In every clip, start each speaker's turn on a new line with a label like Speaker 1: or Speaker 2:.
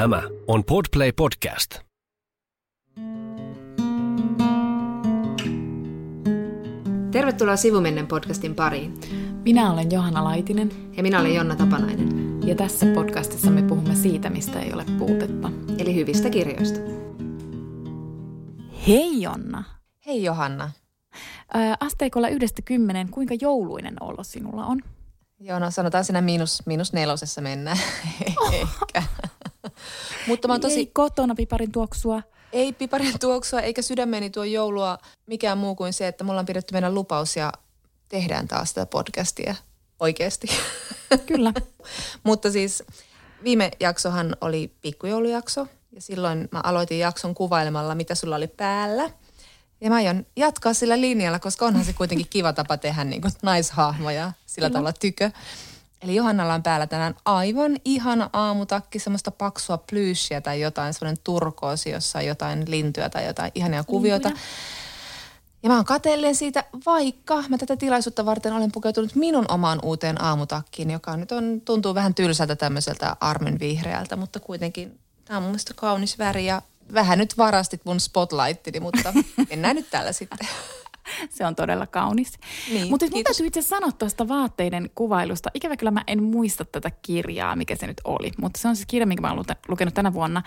Speaker 1: Tämä on Podplay Podcast.
Speaker 2: Tervetuloa Sivumennen podcastin pariin.
Speaker 3: Minä olen Johanna Laitinen.
Speaker 2: Ja minä olen Jonna Tapanainen.
Speaker 3: Ja tässä podcastissa me puhumme siitä, mistä ei ole puutetta.
Speaker 2: Eli hyvistä kirjoista.
Speaker 3: Hei Jonna.
Speaker 2: Hei Johanna.
Speaker 3: Ää, asteikolla yhdestä kymmenen, kuinka jouluinen olo sinulla on?
Speaker 2: Joo, no sanotaan siinä miinus, miinus nelosessa mennään. Oh. Ehkä.
Speaker 3: Mutta mä oon tosi... Ei kotona piparin tuoksua.
Speaker 2: Ei piparin tuoksua eikä sydämeni tuo joulua mikään muu kuin se, että me ollaan pidetty meidän lupaus ja tehdään taas tätä podcastia oikeasti.
Speaker 3: Kyllä.
Speaker 2: Mutta siis viime jaksohan oli pikkujoulujakso ja silloin mä aloitin jakson kuvailemalla, mitä sulla oli päällä. Ja mä aion jatkaa sillä linjalla, koska onhan se kuitenkin kiva tapa tehdä niin kuin naishahmoja sillä Kyllä. tavalla tykö. Eli Johannalla on päällä tänään aivan ihana aamutakki, semmoista paksua plyysiä tai jotain, semmoinen turkoosi, jossa on jotain lintyä tai jotain ihania kuvioita. Lintuja. Ja mä oon kateellen siitä, vaikka mä tätä tilaisuutta varten olen pukeutunut minun omaan uuteen aamutakkiin, joka nyt on, tuntuu vähän tylsältä tämmöiseltä armen vihreältä, mutta kuitenkin tämä on mun mielestä kaunis väri ja vähän nyt varastit mun spotlightini, mutta mennään nyt tällä sitten.
Speaker 3: Se on todella kaunis. Niin, Mutta mun täytyy itse sanoa tuosta vaatteiden kuvailusta. Ikävä kyllä mä en muista tätä kirjaa, mikä se nyt oli. Mutta se on siis kirja, minkä mä oon lukenut tänä vuonna.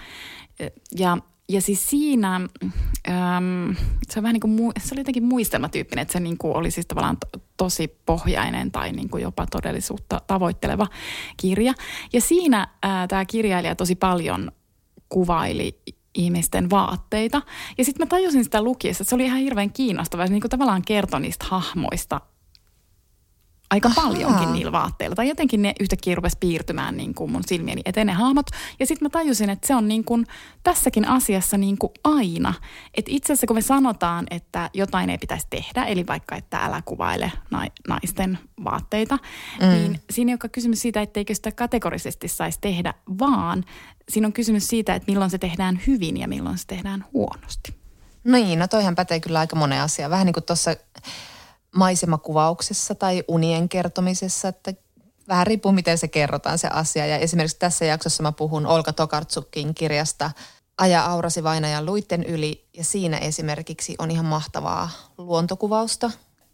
Speaker 3: Ja ja siis siinä, äm, se on vähän niin kuin, se oli jotenkin muistelmatyyppinen, että se niin kuin oli siis tavallaan to, tosi pohjainen tai niin kuin jopa todellisuutta tavoitteleva kirja. Ja siinä tämä kirjailija tosi paljon kuvaili ihmisten vaatteita. Ja sitten mä tajusin sitä lukiessa, että se oli ihan hirveän kiinnostavaa. Se niin kuin tavallaan kertoi niistä hahmoista aika paljonkin niillä vaatteilla. Tai jotenkin ne yhtäkkiä rupesi piirtymään niin kuin mun silmieni eteen ne hahmot. Ja sitten mä tajusin, että se on niin kuin tässäkin asiassa niin kuin aina. Että itse asiassa kun me sanotaan, että jotain ei pitäisi tehdä, eli vaikka että älä kuvaile naisten vaatteita, mm. niin siinä ei ole kysymys siitä, etteikö sitä kategorisesti saisi tehdä, vaan siinä on kysymys siitä, että milloin se tehdään hyvin ja milloin se tehdään huonosti.
Speaker 2: Niin, no toihan pätee kyllä aika monen asia. Vähän niin kuin tuossa maisemakuvauksessa tai unien kertomisessa, että vähän riippuu miten se kerrotaan se asia. Ja esimerkiksi tässä jaksossa mä puhun Olka Tokartsukin kirjasta Aja aurasi vainajan luitten yli ja siinä esimerkiksi on ihan mahtavaa luontokuvausta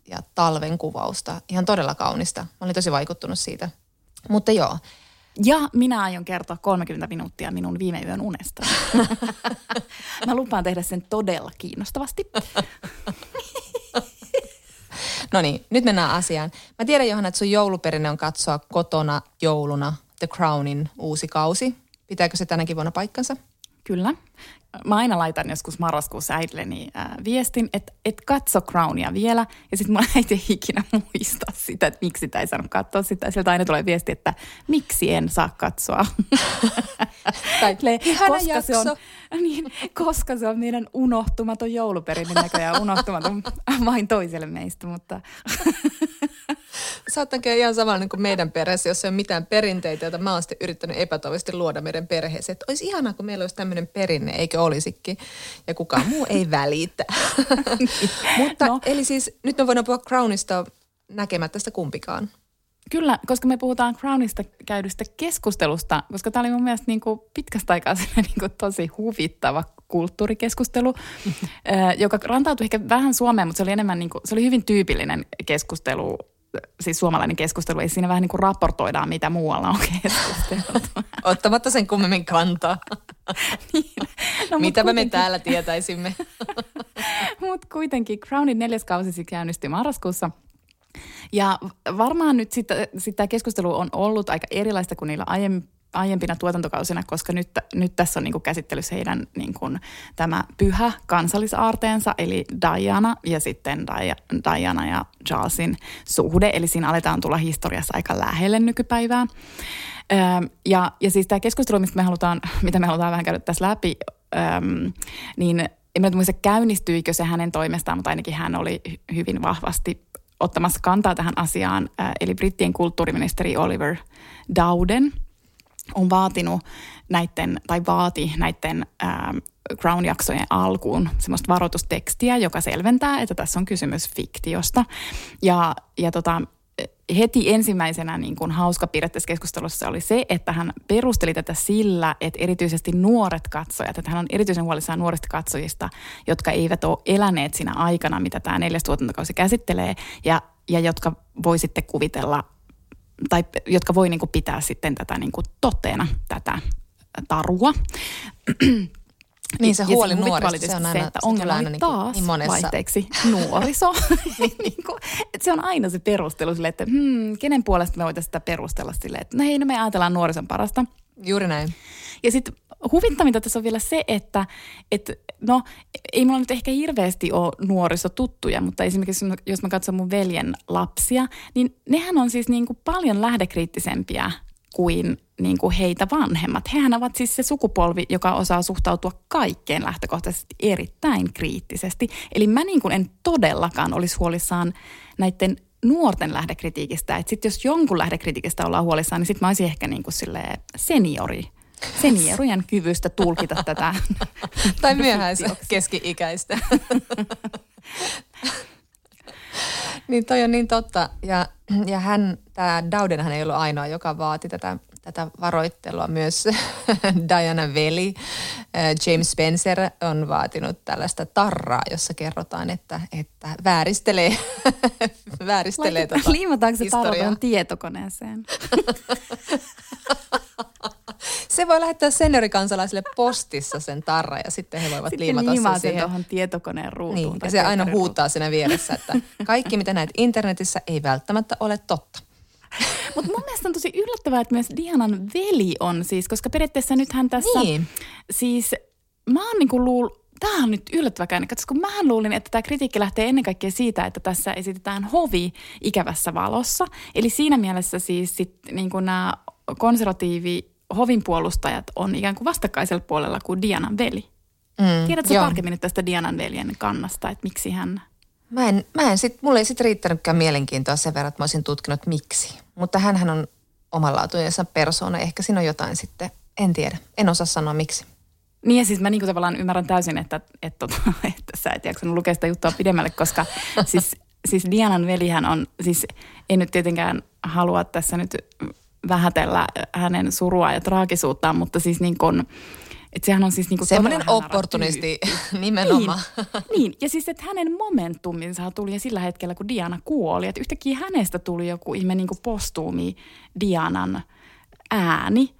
Speaker 2: ja talven kuvausta. Ihan todella kaunista. Mä olin tosi vaikuttunut siitä. Mutta joo.
Speaker 3: Ja minä aion kertoa 30 minuuttia minun viime yön unesta. Mä lupaan tehdä sen todella kiinnostavasti.
Speaker 2: No niin, nyt mennään asiaan. Mä tiedän Johanna, että sun jouluperinne on katsoa kotona jouluna The Crownin uusi kausi. Pitääkö se tänäkin vuonna paikkansa?
Speaker 3: Kyllä. Mä aina laitan joskus marraskuussa äidilleni äh, viestin, että et katso Crownia vielä. Ja sitten mä äiti ei ikinä muista sitä, että miksi sitä ei saanut katsoa sitä. Sieltä aina tulee viesti, että miksi en saa katsoa.
Speaker 2: tai koska jakso.
Speaker 3: Se on, niin, koska se on meidän unohtumaton jouluperinne näköjään unohtumaton vain toiselle meistä, mutta...
Speaker 2: Saattanko ihan samalla niin kuin meidän perheessä, jos ei ole mitään perinteitä, joita mä oon sitten yrittänyt epätoivisesti luoda meidän perheeseen. Että olisi ihanaa, kun meillä olisi tämmöinen perinne, eikö olisikin. Ja kukaan muu ei välitä. Mutta no. eli siis nyt me voidaan puhua Crownista näkemättä sitä kumpikaan.
Speaker 3: Kyllä, koska me puhutaan Crownista käydystä keskustelusta, koska tämä oli mun mielestä niin kuin pitkästä aikaa niin kuin tosi huvittava kulttuurikeskustelu, joka rantautui ehkä vähän Suomeen, mutta se oli enemmän niin kuin, se oli hyvin tyypillinen keskustelu siis suomalainen keskustelu, ei siinä vähän niin kuin raportoidaan, mitä muualla on keskusteltu.
Speaker 2: Ottamatta sen kummemmin kantaa. niin. no, mitä me täällä tietäisimme.
Speaker 3: mutta kuitenkin Crownin neljäs kausi käynnistyi marraskuussa – ja varmaan nyt sitten sit tämä keskustelu on ollut aika erilaista kuin niillä aiemmin aiempina tuotantokausina, koska nyt, nyt tässä on niin kuin käsittelyssä heidän niin kuin, tämä pyhä kansallisaarteensa, eli Diana ja sitten Diana ja Charlesin suhde. Eli siinä aletaan tulla historiassa aika lähelle nykypäivää. ja, ja siis tämä keskustelu, mistä me halutaan, mitä me halutaan vähän käydä tässä läpi, niin en mä muista käynnistyikö se hänen toimestaan, mutta ainakin hän oli hyvin vahvasti ottamassa kantaa tähän asiaan. Eli brittien kulttuuriministeri Oliver Dowden – on vaatinut näiden, tai vaati näiden ähm, Crown-jaksojen alkuun semmoista varoitustekstiä, joka selventää, että tässä on kysymys fiktiosta. Ja, ja tota, heti ensimmäisenä niin kuin hauska piirre tässä keskustelussa oli se, että hän perusteli tätä sillä, että erityisesti nuoret katsojat, että hän on erityisen huolissaan nuorista katsojista, jotka eivät ole eläneet siinä aikana, mitä tämä neljäs tuotantokausi käsittelee, ja, ja jotka voi sitten kuvitella, tai jotka voi niin kuin pitää sitten tätä niin kuin toteena, tätä tarua.
Speaker 2: Niin se huoli nuorista, se on aina,
Speaker 3: se, että ongelma aina niin taas niin monessa. vaihteeksi nuoriso. niin kuin, että se on aina se perustelu sille, että hmm, kenen puolesta me voitaisiin sitä perustella sille, että no hei, no me ajatellaan nuorison parasta.
Speaker 2: Juuri näin.
Speaker 3: Ja sitten huvittavinta tässä on vielä se, että, että no ei mulla nyt ehkä hirveästi ole nuorisotuttuja, mutta esimerkiksi jos mä katson mun veljen lapsia, niin nehän on siis niin kuin paljon lähdekriittisempiä kuin, niin kuin heitä vanhemmat. Hehän ovat siis se sukupolvi, joka osaa suhtautua kaikkeen lähtökohtaisesti erittäin kriittisesti. Eli mä niin kuin en todellakaan olisi huolissaan näiden nuorten lähdekritiikistä. Että sitten jos jonkun lähdekritiikistä ollaan huolissaan, niin sitten mä olisin ehkä niin kuin seniori seniorujen kyvystä tulkita tätä.
Speaker 2: tai myöhäisen keski-ikäistä. niin toi on niin totta. Ja, ja hän, tämä hän ei ollut ainoa, joka vaati tätä, tätä varoittelua. Myös Diana veli, äh, James Spencer on vaatinut tällaista tarraa, jossa kerrotaan, että, että vääristelee, vääristelee Laita, tota
Speaker 3: Liimataanko se tarra tietokoneeseen?
Speaker 2: Se voi lähettää seniorikansalaisille postissa sen tarra ja sitten he voivat
Speaker 3: sitten
Speaker 2: liimata
Speaker 3: sen siihen. tuohon tietokoneen ruutuun.
Speaker 2: Niin, ja se aina huutaa siinä vieressä, että kaikki mitä näet internetissä ei välttämättä ole totta.
Speaker 3: Mutta mun mielestä on tosi yllättävää, että myös Dianan veli on siis, koska periaatteessa nythän tässä, niin. siis mä oon niinku luul, Tämä on nyt yllättävä käänne. Katso, kun mähän luulin, että tämä kritiikki lähtee ennen kaikkea siitä, että tässä esitetään hovi ikävässä valossa. Eli siinä mielessä siis sit, niin nämä konservatiivi hovin puolustajat on ikään kuin vastakkaisella puolella kuin Dianan veli. Mm, Tiedätkö joo. tarkemmin nyt tästä Dianan veljen kannasta, että miksi hän...
Speaker 2: Mä en, mä en sit, mulle ei sitten riittänytkään mielenkiintoa sen verran, että mä olisin tutkinut miksi. Mutta hän on omanlaatujensa persoona. Ehkä siinä on jotain sitten, en tiedä. En osaa sanoa miksi.
Speaker 3: Niin ja siis mä niin tavallaan ymmärrän täysin, että, että, että, että sä et jaksanut lukea sitä juttua pidemmälle, koska siis, siis Dianan velihän on, siis ei nyt tietenkään halua tässä nyt vähätellä hänen surua ja traagisuuttaan, mutta siis niin kuin, että sehän on siis niinku
Speaker 2: Semmoinen opportunisti nimenomaan.
Speaker 3: Niin, niin, ja siis että hänen momentuminsa tuli sillä hetkellä, kun Diana kuoli. Että yhtäkkiä hänestä tuli joku ihme niinku postuumi Dianan ääni.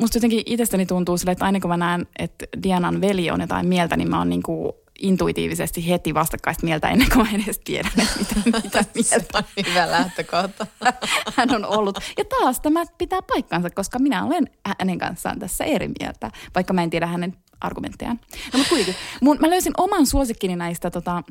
Speaker 3: Musta jotenkin itsestäni tuntuu sille, että aina kun mä näen, että Dianan veli on jotain mieltä, niin mä oon niinku intuitiivisesti heti vastakkaista mieltä ennen kuin mä edes tiedän, mitä, mitä mieltä.
Speaker 2: on hyvä lähtökohta.
Speaker 3: Hän on ollut. Ja taas tämä pitää paikkansa, koska minä olen hänen kanssaan tässä eri mieltä, vaikka mä en tiedä hänen argumenttejaan. No mutta kuitenkin, mun, mä löysin oman suosikkini näistä tota,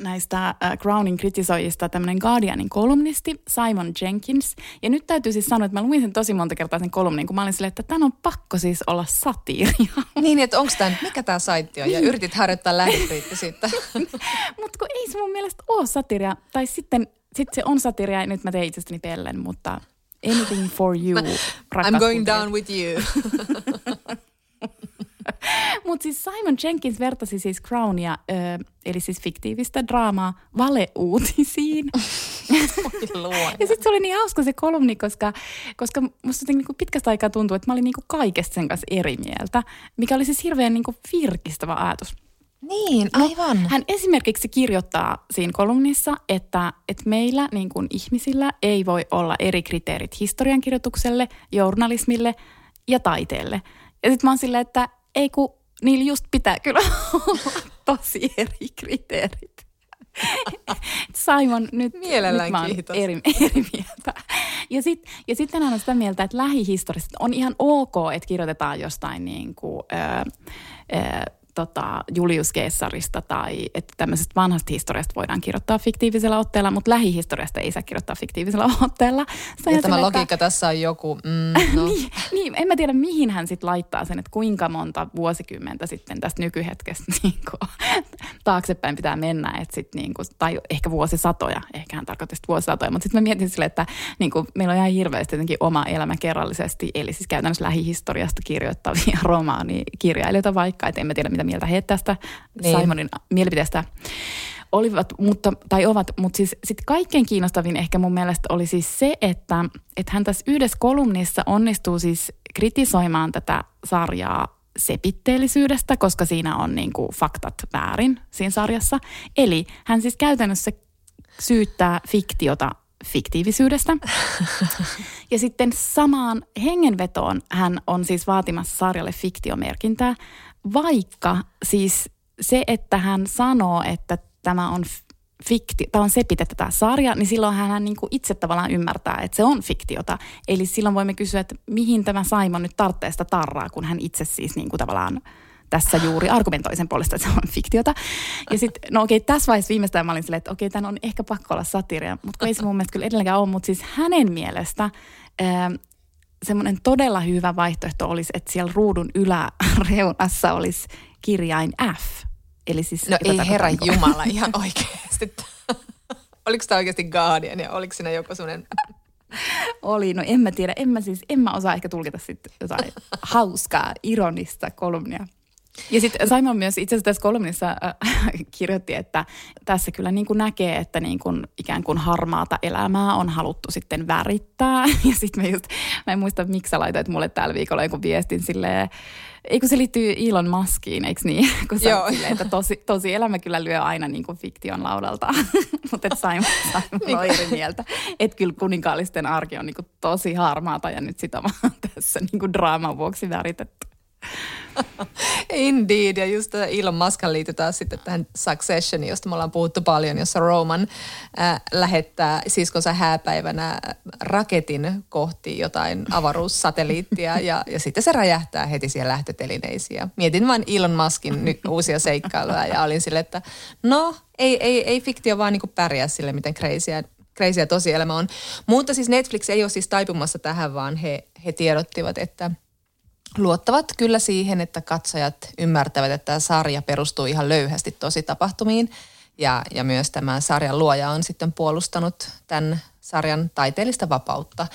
Speaker 3: näistä äh, Crownin kritisoijista tämmöinen Guardianin kolumnisti Simon Jenkins. Ja nyt täytyy siis sanoa, että mä luin sen tosi monta kertaa sen kolumnin, kun mä olin silleen, että tämän on pakko siis olla satiiria.
Speaker 2: Niin, että onko tämä, mikä tämä saitti on? Ja niin. yritit harjoittaa lähdekriittisyyttä.
Speaker 3: mutta kun ei se mun mielestä ole satiria. Tai sitten sit se on satiria ja nyt mä teen itsestäni pellen, mutta anything for you,
Speaker 2: I'm going down with you.
Speaker 3: Mutta siis Simon Jenkins vertasi siis Crownia, ö, eli siis fiktiivistä draamaa, valeuutisiin. ja sitten se oli niin hauska se kolumni, koska, koska musta niin kuin pitkästä aikaa tuntuu, että mä olin niin kuin kaikesta sen kanssa eri mieltä, mikä oli siis hirveän niin kuin virkistävä ajatus.
Speaker 2: Niin, no, aivan.
Speaker 3: No, hän esimerkiksi kirjoittaa siinä kolumnissa, että, että meillä niin kuin ihmisillä ei voi olla eri kriteerit historiankirjoitukselle, journalismille ja taiteelle. Ja sitten mä oon silleen, että ei kun niillä just pitää kyllä olla tosi eri kriteerit. Simon, nyt,
Speaker 2: Mielellään
Speaker 3: nyt mä
Speaker 2: kiitos.
Speaker 3: eri, eri mieltä. Ja, sit, ja sitten on sitä mieltä, että lähihistoriasta on ihan ok, että kirjoitetaan jostain niin kuin, ö, ö, tota, Julius Caesarista tai että tämmöisestä vanhasta historiasta voidaan kirjoittaa fiktiivisellä otteella, mutta lähihistoriasta ei saa kirjoittaa fiktiivisellä otteella.
Speaker 2: ja tämä logiikka että... tässä on joku, mm, no.
Speaker 3: niin, niin, en mä tiedä mihin hän sitten laittaa sen, että kuinka monta vuosikymmentä sitten tästä nykyhetkestä niin kuin, taaksepäin pitää mennä, että sit, niin kuin, tai ehkä vuosisatoja, ehkä hän tarkoitti vuosisatoja, mutta sitten mä mietin sille, että niin kuin, meillä on ihan hirveästi jotenkin oma elämä kerrallisesti, eli siis käytännössä lähihistoriasta kirjoittavia romaanikirjailijoita vaikka, että en mä tiedä mitä mieltä he tästä niin. Simonin mielipiteestä olivat, mutta, tai ovat, mutta siis sit kaikkein kiinnostavin ehkä mun mielestä oli siis se, että, että hän tässä yhdessä kolumnissa onnistuu siis kritisoimaan tätä sarjaa sepitteellisyydestä, koska siinä on niin kuin faktat väärin siinä sarjassa. Eli hän siis käytännössä syyttää fiktiota fiktiivisyydestä. Ja sitten samaan hengenvetoon hän on siis vaatimassa sarjalle fiktiomerkintää, vaikka siis se, että hän sanoo, että tämä on fikti, tämä on sepitettä tämä sarja, niin silloin hän niin kuin itse tavallaan ymmärtää, että se on fiktiota. Eli silloin voimme kysyä, että mihin tämä Simon nyt tarvitsee tarraa, kun hän itse siis niin kuin tavallaan tässä juuri argumentoi sen puolesta, että se on fiktiota. Ja sitten, no okei, tässä vaiheessa viimeistään mä olin silleen, että okei, tämän on ehkä pakko olla satiria, mutta ei se mun mielestä kyllä edelleenkään ole, mutta siis hänen mielestä semmoinen todella hyvä vaihtoehto olisi, että siellä ruudun yläreunassa olisi kirjain F.
Speaker 2: Eli siis no ei herra Jumala ihan oikeasti. oliko tämä oikeasti Guardian ja oliko siinä joku semmoinen
Speaker 3: oli, no en mä tiedä, en mä siis, en mä osaa ehkä tulkita sitten jotain hauskaa, ironista kolumnia. Ja sitten Simon myös itse asiassa tässä kolumnissa äh, kirjoitti, että tässä kyllä niin kuin näkee, että niin kuin ikään kuin harmaata elämää on haluttu sitten värittää. Ja sitten mä just, mä en muista miksi sä laitoit mulle tällä viikolla joku viestin silleen, Eikö se liittyy Elon Muskiin, eikö niin? Kun sä Joo. Silleen, että tosi, tosi elämä kyllä lyö aina niin kuin fiktion laudalta, mutta et Simon, Simon on eri mieltä. Että kyllä kuninkaallisten arki on niin kuin tosi harmaata ja nyt sitä vaan tässä niin kuin draaman vuoksi väritetty.
Speaker 2: Indeed, ja just Elon Muskan liitytään sitten tähän Successioniin, josta me ollaan puhuttu paljon, jossa Roman äh, lähettää siskonsa hääpäivänä raketin kohti jotain avaruussatelliittia, ja, ja sitten se räjähtää heti siellä lähtötelineisiin. Mietin vain Elon Muskin nyt uusia seikkailuja, ja olin sille, että no, ei, ei, ei fiktio vaan niin pärjää sille, miten crazyä crazyä tosielämä on. Mutta siis Netflix ei ole siis taipumassa tähän, vaan he, he tiedottivat, että – luottavat kyllä siihen, että katsojat ymmärtävät, että tämä sarja perustuu ihan löyhästi tosi tapahtumiin. Ja, ja myös tämä sarjan luoja on sitten puolustanut tämän sarjan taiteellista vapautta.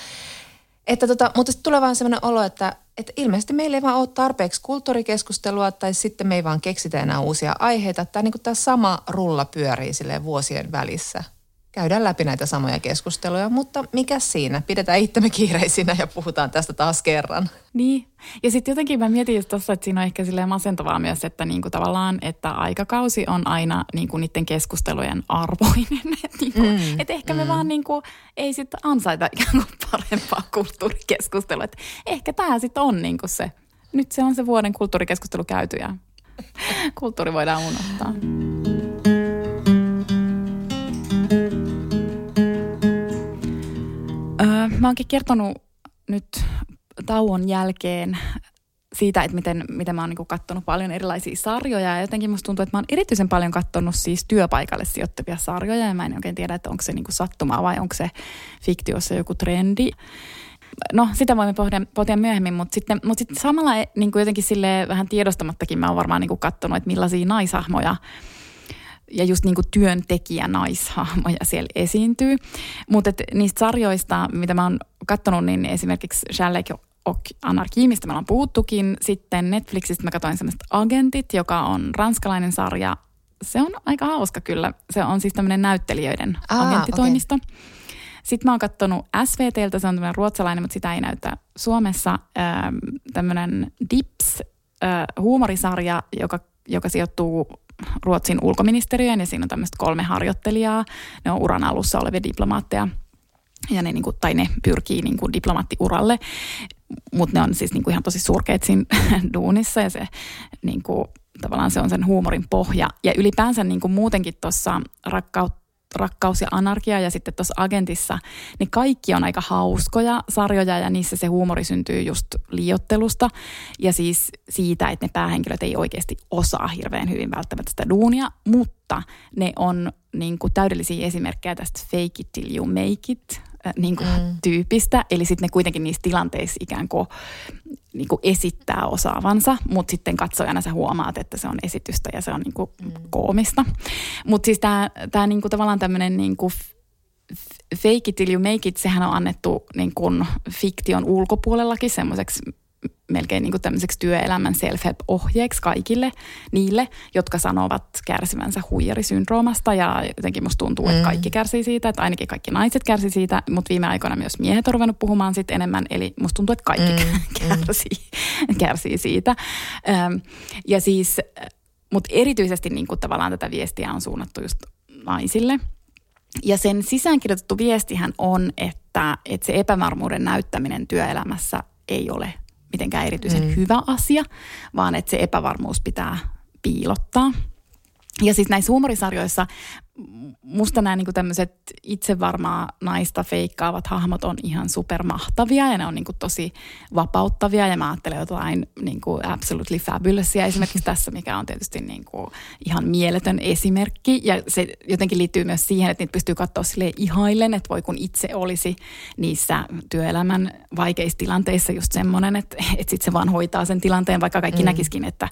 Speaker 2: Että tota, mutta sitten tulee vaan sellainen olo, että, että ilmeisesti meillä ei vaan ole tarpeeksi kulttuurikeskustelua tai sitten me ei vaan keksitä enää uusia aiheita. Tämä, niin tämä sama rulla pyörii vuosien välissä – käydään läpi näitä samoja keskusteluja, mutta mikä siinä? Pidetään itsemme kiireisinä ja puhutaan tästä taas kerran.
Speaker 3: Niin, ja sitten jotenkin mä mietin just tossa, että siinä on ehkä silleen masentavaa myös, että niinku tavallaan, että aikakausi on aina niinku niiden keskustelujen arvoinen. että niinku, mm, et ehkä mm. me vaan niinku, ei sitten ansaita ikään kuin parempaa kulttuurikeskustelua. Et ehkä tämä sitten on niinku se, nyt se on se vuoden kulttuurikeskustelu käyty ja kulttuuri voidaan unohtaa. Mä oonkin kertonut nyt tauon jälkeen siitä, että miten, miten mä oon niin katsonut paljon erilaisia sarjoja. Ja jotenkin musta tuntuu, että mä oon erityisen paljon katsonut siis työpaikalle sijoittavia sarjoja. Ja mä en oikein tiedä, että onko se niin sattumaa vai onko se fiktiossa joku trendi. No, sitä voimme pohtia, pohtia myöhemmin, mutta sitten, mutta sitten samalla niin jotenkin sille vähän tiedostamattakin mä oon varmaan niin katsonut, että millaisia naisahmoja – ja just niin kuin työntekijä naishahmoja siellä esiintyy. Mutta niistä sarjoista, mitä mä oon katsonut, niin esimerkiksi Sherlock och Anarki, mistä me ollaan puhuttukin. Sitten Netflixistä mä katsoin semmoista Agentit, joka on ranskalainen sarja. Se on aika hauska kyllä. Se on siis tämmöinen näyttelijöiden Aa, agenttitoimisto. Okay. Sitten mä oon katsonut SVTltä, se on tämmöinen ruotsalainen, mutta sitä ei näytä Suomessa. Ähm, tämmöinen Dips, äh, huumorisarja, joka, joka sijoittuu Ruotsin ulkoministeriön ja siinä on tämmöistä kolme harjoittelijaa. Ne on uran alussa olevia diplomaatteja ja ne, niin kuin, tai ne pyrkii niin kuin diplomaattiuralle, mutta ne on siis niin kuin ihan tosi surkeet siinä duunissa ja se niin kuin, tavallaan se on sen huumorin pohja. Ja ylipäänsä niin kuin muutenkin tuossa rakkautta Rakkaus ja anarkia ja sitten tuossa Agentissa, niin kaikki on aika hauskoja sarjoja ja niissä se huumori syntyy just liiottelusta ja siis siitä, että ne päähenkilöt ei oikeasti osaa hirveän hyvin välttämättä sitä duunia, mutta ne on niin kuin täydellisiä esimerkkejä tästä fake it till you make it niin kuin mm. tyypistä. Eli sitten ne kuitenkin niissä tilanteissa ikään kuin, niin kuin esittää osaavansa, mutta sitten katsojana sä huomaat, että se on esitystä ja se on niin kuin mm. koomista. Mutta siis tämä niin kuin tavallaan tämmöinen niin kuin fake it till you make it, sehän on annettu niin kuin fiktion ulkopuolellakin semmoiseksi melkein niin kuin tämmöiseksi työelämän self-help-ohjeeksi kaikille niille, jotka sanovat kärsivänsä huijarisyndroomasta ja jotenkin musta tuntuu, että mm. kaikki kärsii siitä, että ainakin kaikki naiset kärsii siitä, mutta viime aikoina myös miehet on ruvennut puhumaan siitä enemmän, eli musta tuntuu, että kaikki mm. kärsii, kärsii siitä. Ja siis, mutta erityisesti niin kuin tavallaan tätä viestiä on suunnattu just naisille – ja sen sisäänkirjoitettu viestihän on, että, että se epävarmuuden näyttäminen työelämässä ei ole mitenkään erityisen mm. hyvä asia, vaan että se epävarmuus pitää piilottaa. Ja siis näissä huumorisarjoissa musta nämä niinku tämmöiset itsevarmaa naista feikkaavat hahmot on ihan supermahtavia ja ne on niinku tosi vapauttavia ja mä ajattelen jotain niinku absolutely fabulousia esimerkiksi tässä, mikä on tietysti niinku ihan mieletön esimerkki ja se jotenkin liittyy myös siihen, että niitä pystyy katsoa sille ihaillen, että voi kun itse olisi niissä työelämän vaikeissa tilanteissa just semmoinen, että, että sitten se vaan hoitaa sen tilanteen, vaikka kaikki mm. näkiskin, että,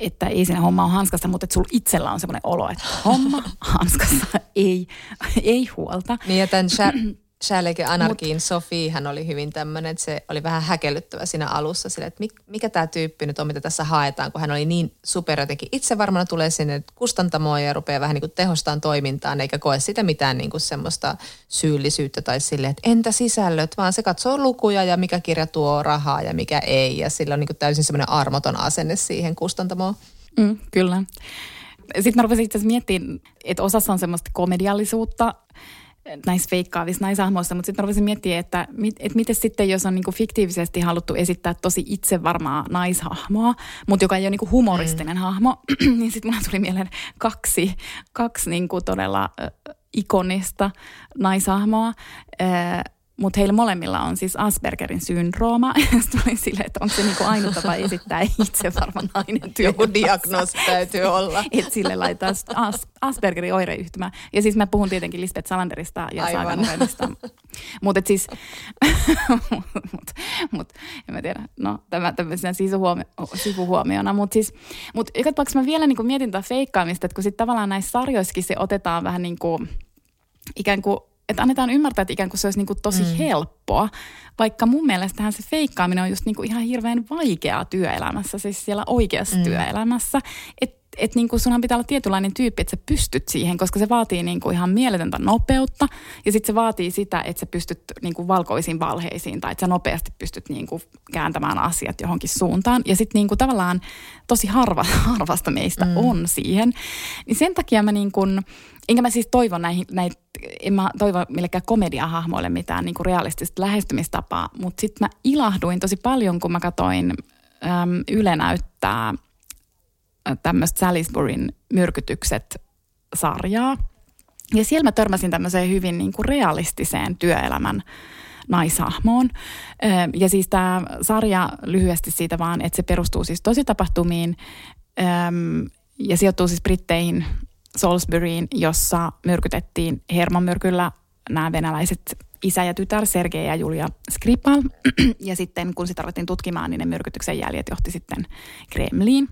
Speaker 3: että ei siinä homma ole hanskassa, mutta että sulla itsellä on semmoinen olo, että homma hanskassa kanssa ei, ei huolta.
Speaker 2: Niin ja tämän Shäleke Anarkiin Sofi, hän oli hyvin tämmöinen, että se oli vähän häkellyttävä siinä alussa sille, että mikä tämä tyyppi nyt on, mitä tässä haetaan, kun hän oli niin super jotenkin itse varmana tulee sinne kustantamoon ja rupeaa vähän niin kuin tehostaan toimintaan, eikä koe sitä mitään niin kuin semmoista syyllisyyttä tai sille, että entä sisällöt, vaan se katsoo lukuja ja mikä kirja tuo rahaa ja mikä ei ja sillä on niin kuin täysin semmoinen armoton asenne siihen kustantamoon.
Speaker 3: Mm, kyllä. Sitten mä rupesin itse asiassa miettimään, että osassa on semmoista komediallisuutta näissä feikkaavissa naisahmoissa, mutta sitten mä rupesin miettimään, että, että miten sitten, jos on niinku fiktiivisesti haluttu esittää tosi itsevarmaa naishahmoa, mutta joka ei ole niinku humoristinen mm. hahmo, niin sitten mulla tuli mieleen kaksi, kaksi niinku todella äh, ikonista naishahmoa. Äh, mutta heillä molemmilla on siis Aspergerin syndrooma. Sitten tuli silleen, että onko se niinku ainut tapa esittää itsevarma nainen työ.
Speaker 2: Joku diagnoosi täytyy olla.
Speaker 3: Että sille laittaa As- Aspergerin oireyhtymä. Ja siis mä puhun tietenkin Lisbeth Salanderista ja Saga Mutta siis, mut, mut, en mä tiedä, no tämä tämmöisenä sivuhuomiona. Mutta siis, mut joka tapauksessa mä vielä niinku mietin tätä feikkaamista, että kun sitten tavallaan näissä sarjoissakin se otetaan vähän niin kuin ikään kuin että annetaan ymmärtää, että ikään kuin se olisi niin kuin tosi mm. helppoa, vaikka mun mielestähän se feikkaaminen on just niin kuin ihan hirveän vaikeaa työelämässä, siis siellä oikeassa mm. työelämässä. Että et niin kuin sunhan pitää olla tietynlainen tyyppi, että sä pystyt siihen, koska se vaatii niin kuin ihan mieletöntä nopeutta ja sitten se vaatii sitä, että sä pystyt niin kuin valkoisiin valheisiin tai että sä nopeasti pystyt niin kuin kääntämään asiat johonkin suuntaan. Ja sitten niin kuin tavallaan tosi harva, harvasta meistä mm. on siihen. Niin sen takia mä niin kuin, enkä mä siis toivo näihin, näitä, en mä toivo millekään komediahahmoille mitään niin kuin realistista lähestymistapaa, mutta sitten mä ilahduin tosi paljon, kun mä katsoin äm, Yle näyttää tämmöistä Salisburyn myrkytykset-sarjaa. Ja siellä mä törmäsin tämmöiseen hyvin niin kuin realistiseen työelämän naishahmoon. Ja siis tämä sarja lyhyesti siitä vaan, että se perustuu siis tositapahtumiin ja sijoittuu siis Britteihin Salisburyin, jossa myrkytettiin hermomyrkyllä nämä venäläiset isä ja tytär Sergei ja Julia Skripal. Ja sitten kun sitä ruvettiin tutkimaan, niin ne myrkytyksen jäljet johti sitten Kremliin,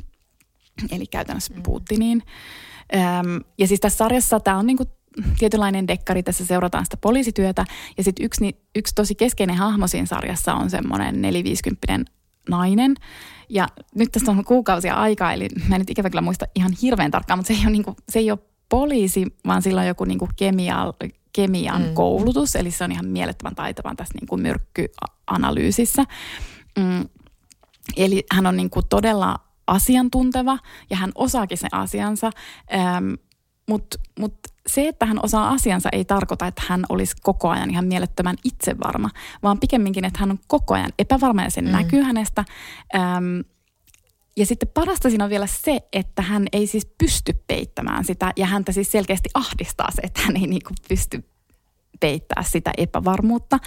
Speaker 3: eli käytännössä mm. Putiniin. Ja siis tässä sarjassa tämä on niinku tietynlainen dekkari, tässä seurataan sitä poliisityötä. Ja sitten yksi, yksi tosi keskeinen hahmo siinä sarjassa on semmoinen neliviisikymppinen nainen. Ja nyt tästä on kuukausia aikaa, eli mä en nyt ikävä kyllä muista ihan hirveän tarkkaan, mutta se ei ole, niinku, se ei ole poliisi, vaan sillä on joku niinku kemia, kemian mm. koulutus, eli se on ihan mielettömän taitavan tässä niinku myrkkyanalyysissä. Mm. Eli hän on niinku todella asiantunteva ja hän osaakin sen asiansa, ähm, mutta mut se, että hän osaa asiansa ei tarkoita, että hän olisi koko ajan ihan mielettömän itsevarma, vaan pikemminkin, että hän on koko ajan epävarma ja se mm. näkyy hänestä. Ähm, ja sitten parasta siinä on vielä se, että hän ei siis pysty peittämään sitä ja häntä siis selkeästi ahdistaa se, että hän ei niinku pysty peittää sitä epävarmuutta.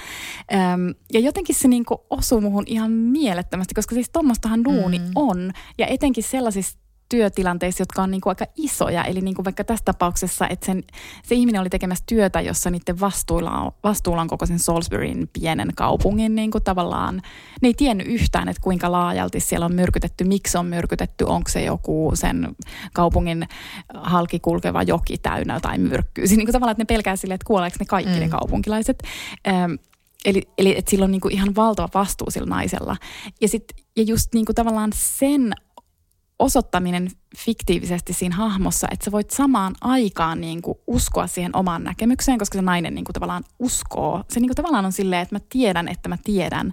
Speaker 3: Öm, ja jotenkin se niinku osuu muhun ihan mielettömästi, koska siis tuommoistahan duuni mm. on. Ja etenkin sellaisissa työtilanteissa, jotka on niin kuin aika isoja. Eli niin kuin vaikka tässä tapauksessa, että sen, se ihminen oli tekemässä työtä, jossa niiden vastuulla on, vastuulla on koko sen Salisburyn pienen kaupungin niin kuin tavallaan. Ne ei tiennyt yhtään, että kuinka laajalti siellä on myrkytetty, miksi on myrkytetty, onko se joku sen kaupungin halki kulkeva joki täynnä tai myrkkyy. Niin kuin tavallaan, että ne pelkää sille, että kuoleeko ne kaikki mm. ne kaupunkilaiset. Ähm, Eli, eli että sillä on niinku ihan valtava vastuu sillä naisella. Ja, sit, ja just niinku tavallaan sen osoittaminen fiktiivisesti siinä hahmossa, että sä voit samaan aikaan niin kuin uskoa siihen omaan näkemykseen, koska se nainen niin kuin tavallaan uskoo. Se niin kuin tavallaan on silleen, että mä tiedän, että mä tiedän,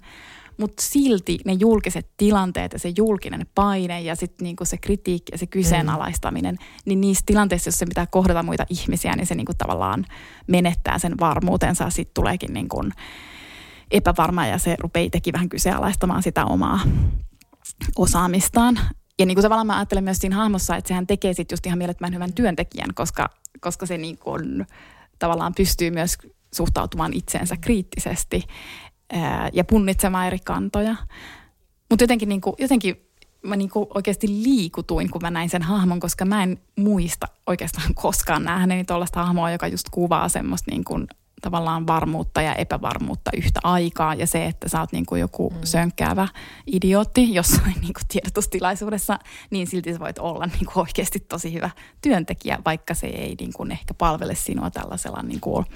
Speaker 3: mutta silti ne julkiset tilanteet ja se julkinen paine ja sitten niinku se kritiikki ja se kyseenalaistaminen, mm. niin niissä tilanteissa, jos se pitää kohdata muita ihmisiä, niin se niinku tavallaan menettää sen varmuutensa. Sitten tuleekin niinku epävarma ja se rupeaa itsekin vähän kyseenalaistamaan sitä omaa osaamistaan. Ja niin kuin tavallaan mä ajattelen myös siinä hahmossa, että sehän tekee sitten just ihan mielettömän hyvän työntekijän, koska, koska se niin kuin, tavallaan pystyy myös suhtautumaan itseensä kriittisesti ää, ja punnitsemaan eri kantoja. Mutta jotenkin, niin kuin, jotenkin mä niin kuin oikeasti liikutuin, kun mä näin sen hahmon, koska mä en muista oikeastaan koskaan nähneeni tuollaista hahmoa, joka just kuvaa semmoista niin kuin tavallaan varmuutta ja epävarmuutta yhtä aikaa. Ja se, että sä oot niin kuin joku mm. sönkkäävä idiootti jossain niin kuin tiedotustilaisuudessa, niin silti sä voit olla niin kuin oikeasti tosi hyvä työntekijä, vaikka se ei niin kuin ehkä palvele sinua tällaisella niin kuin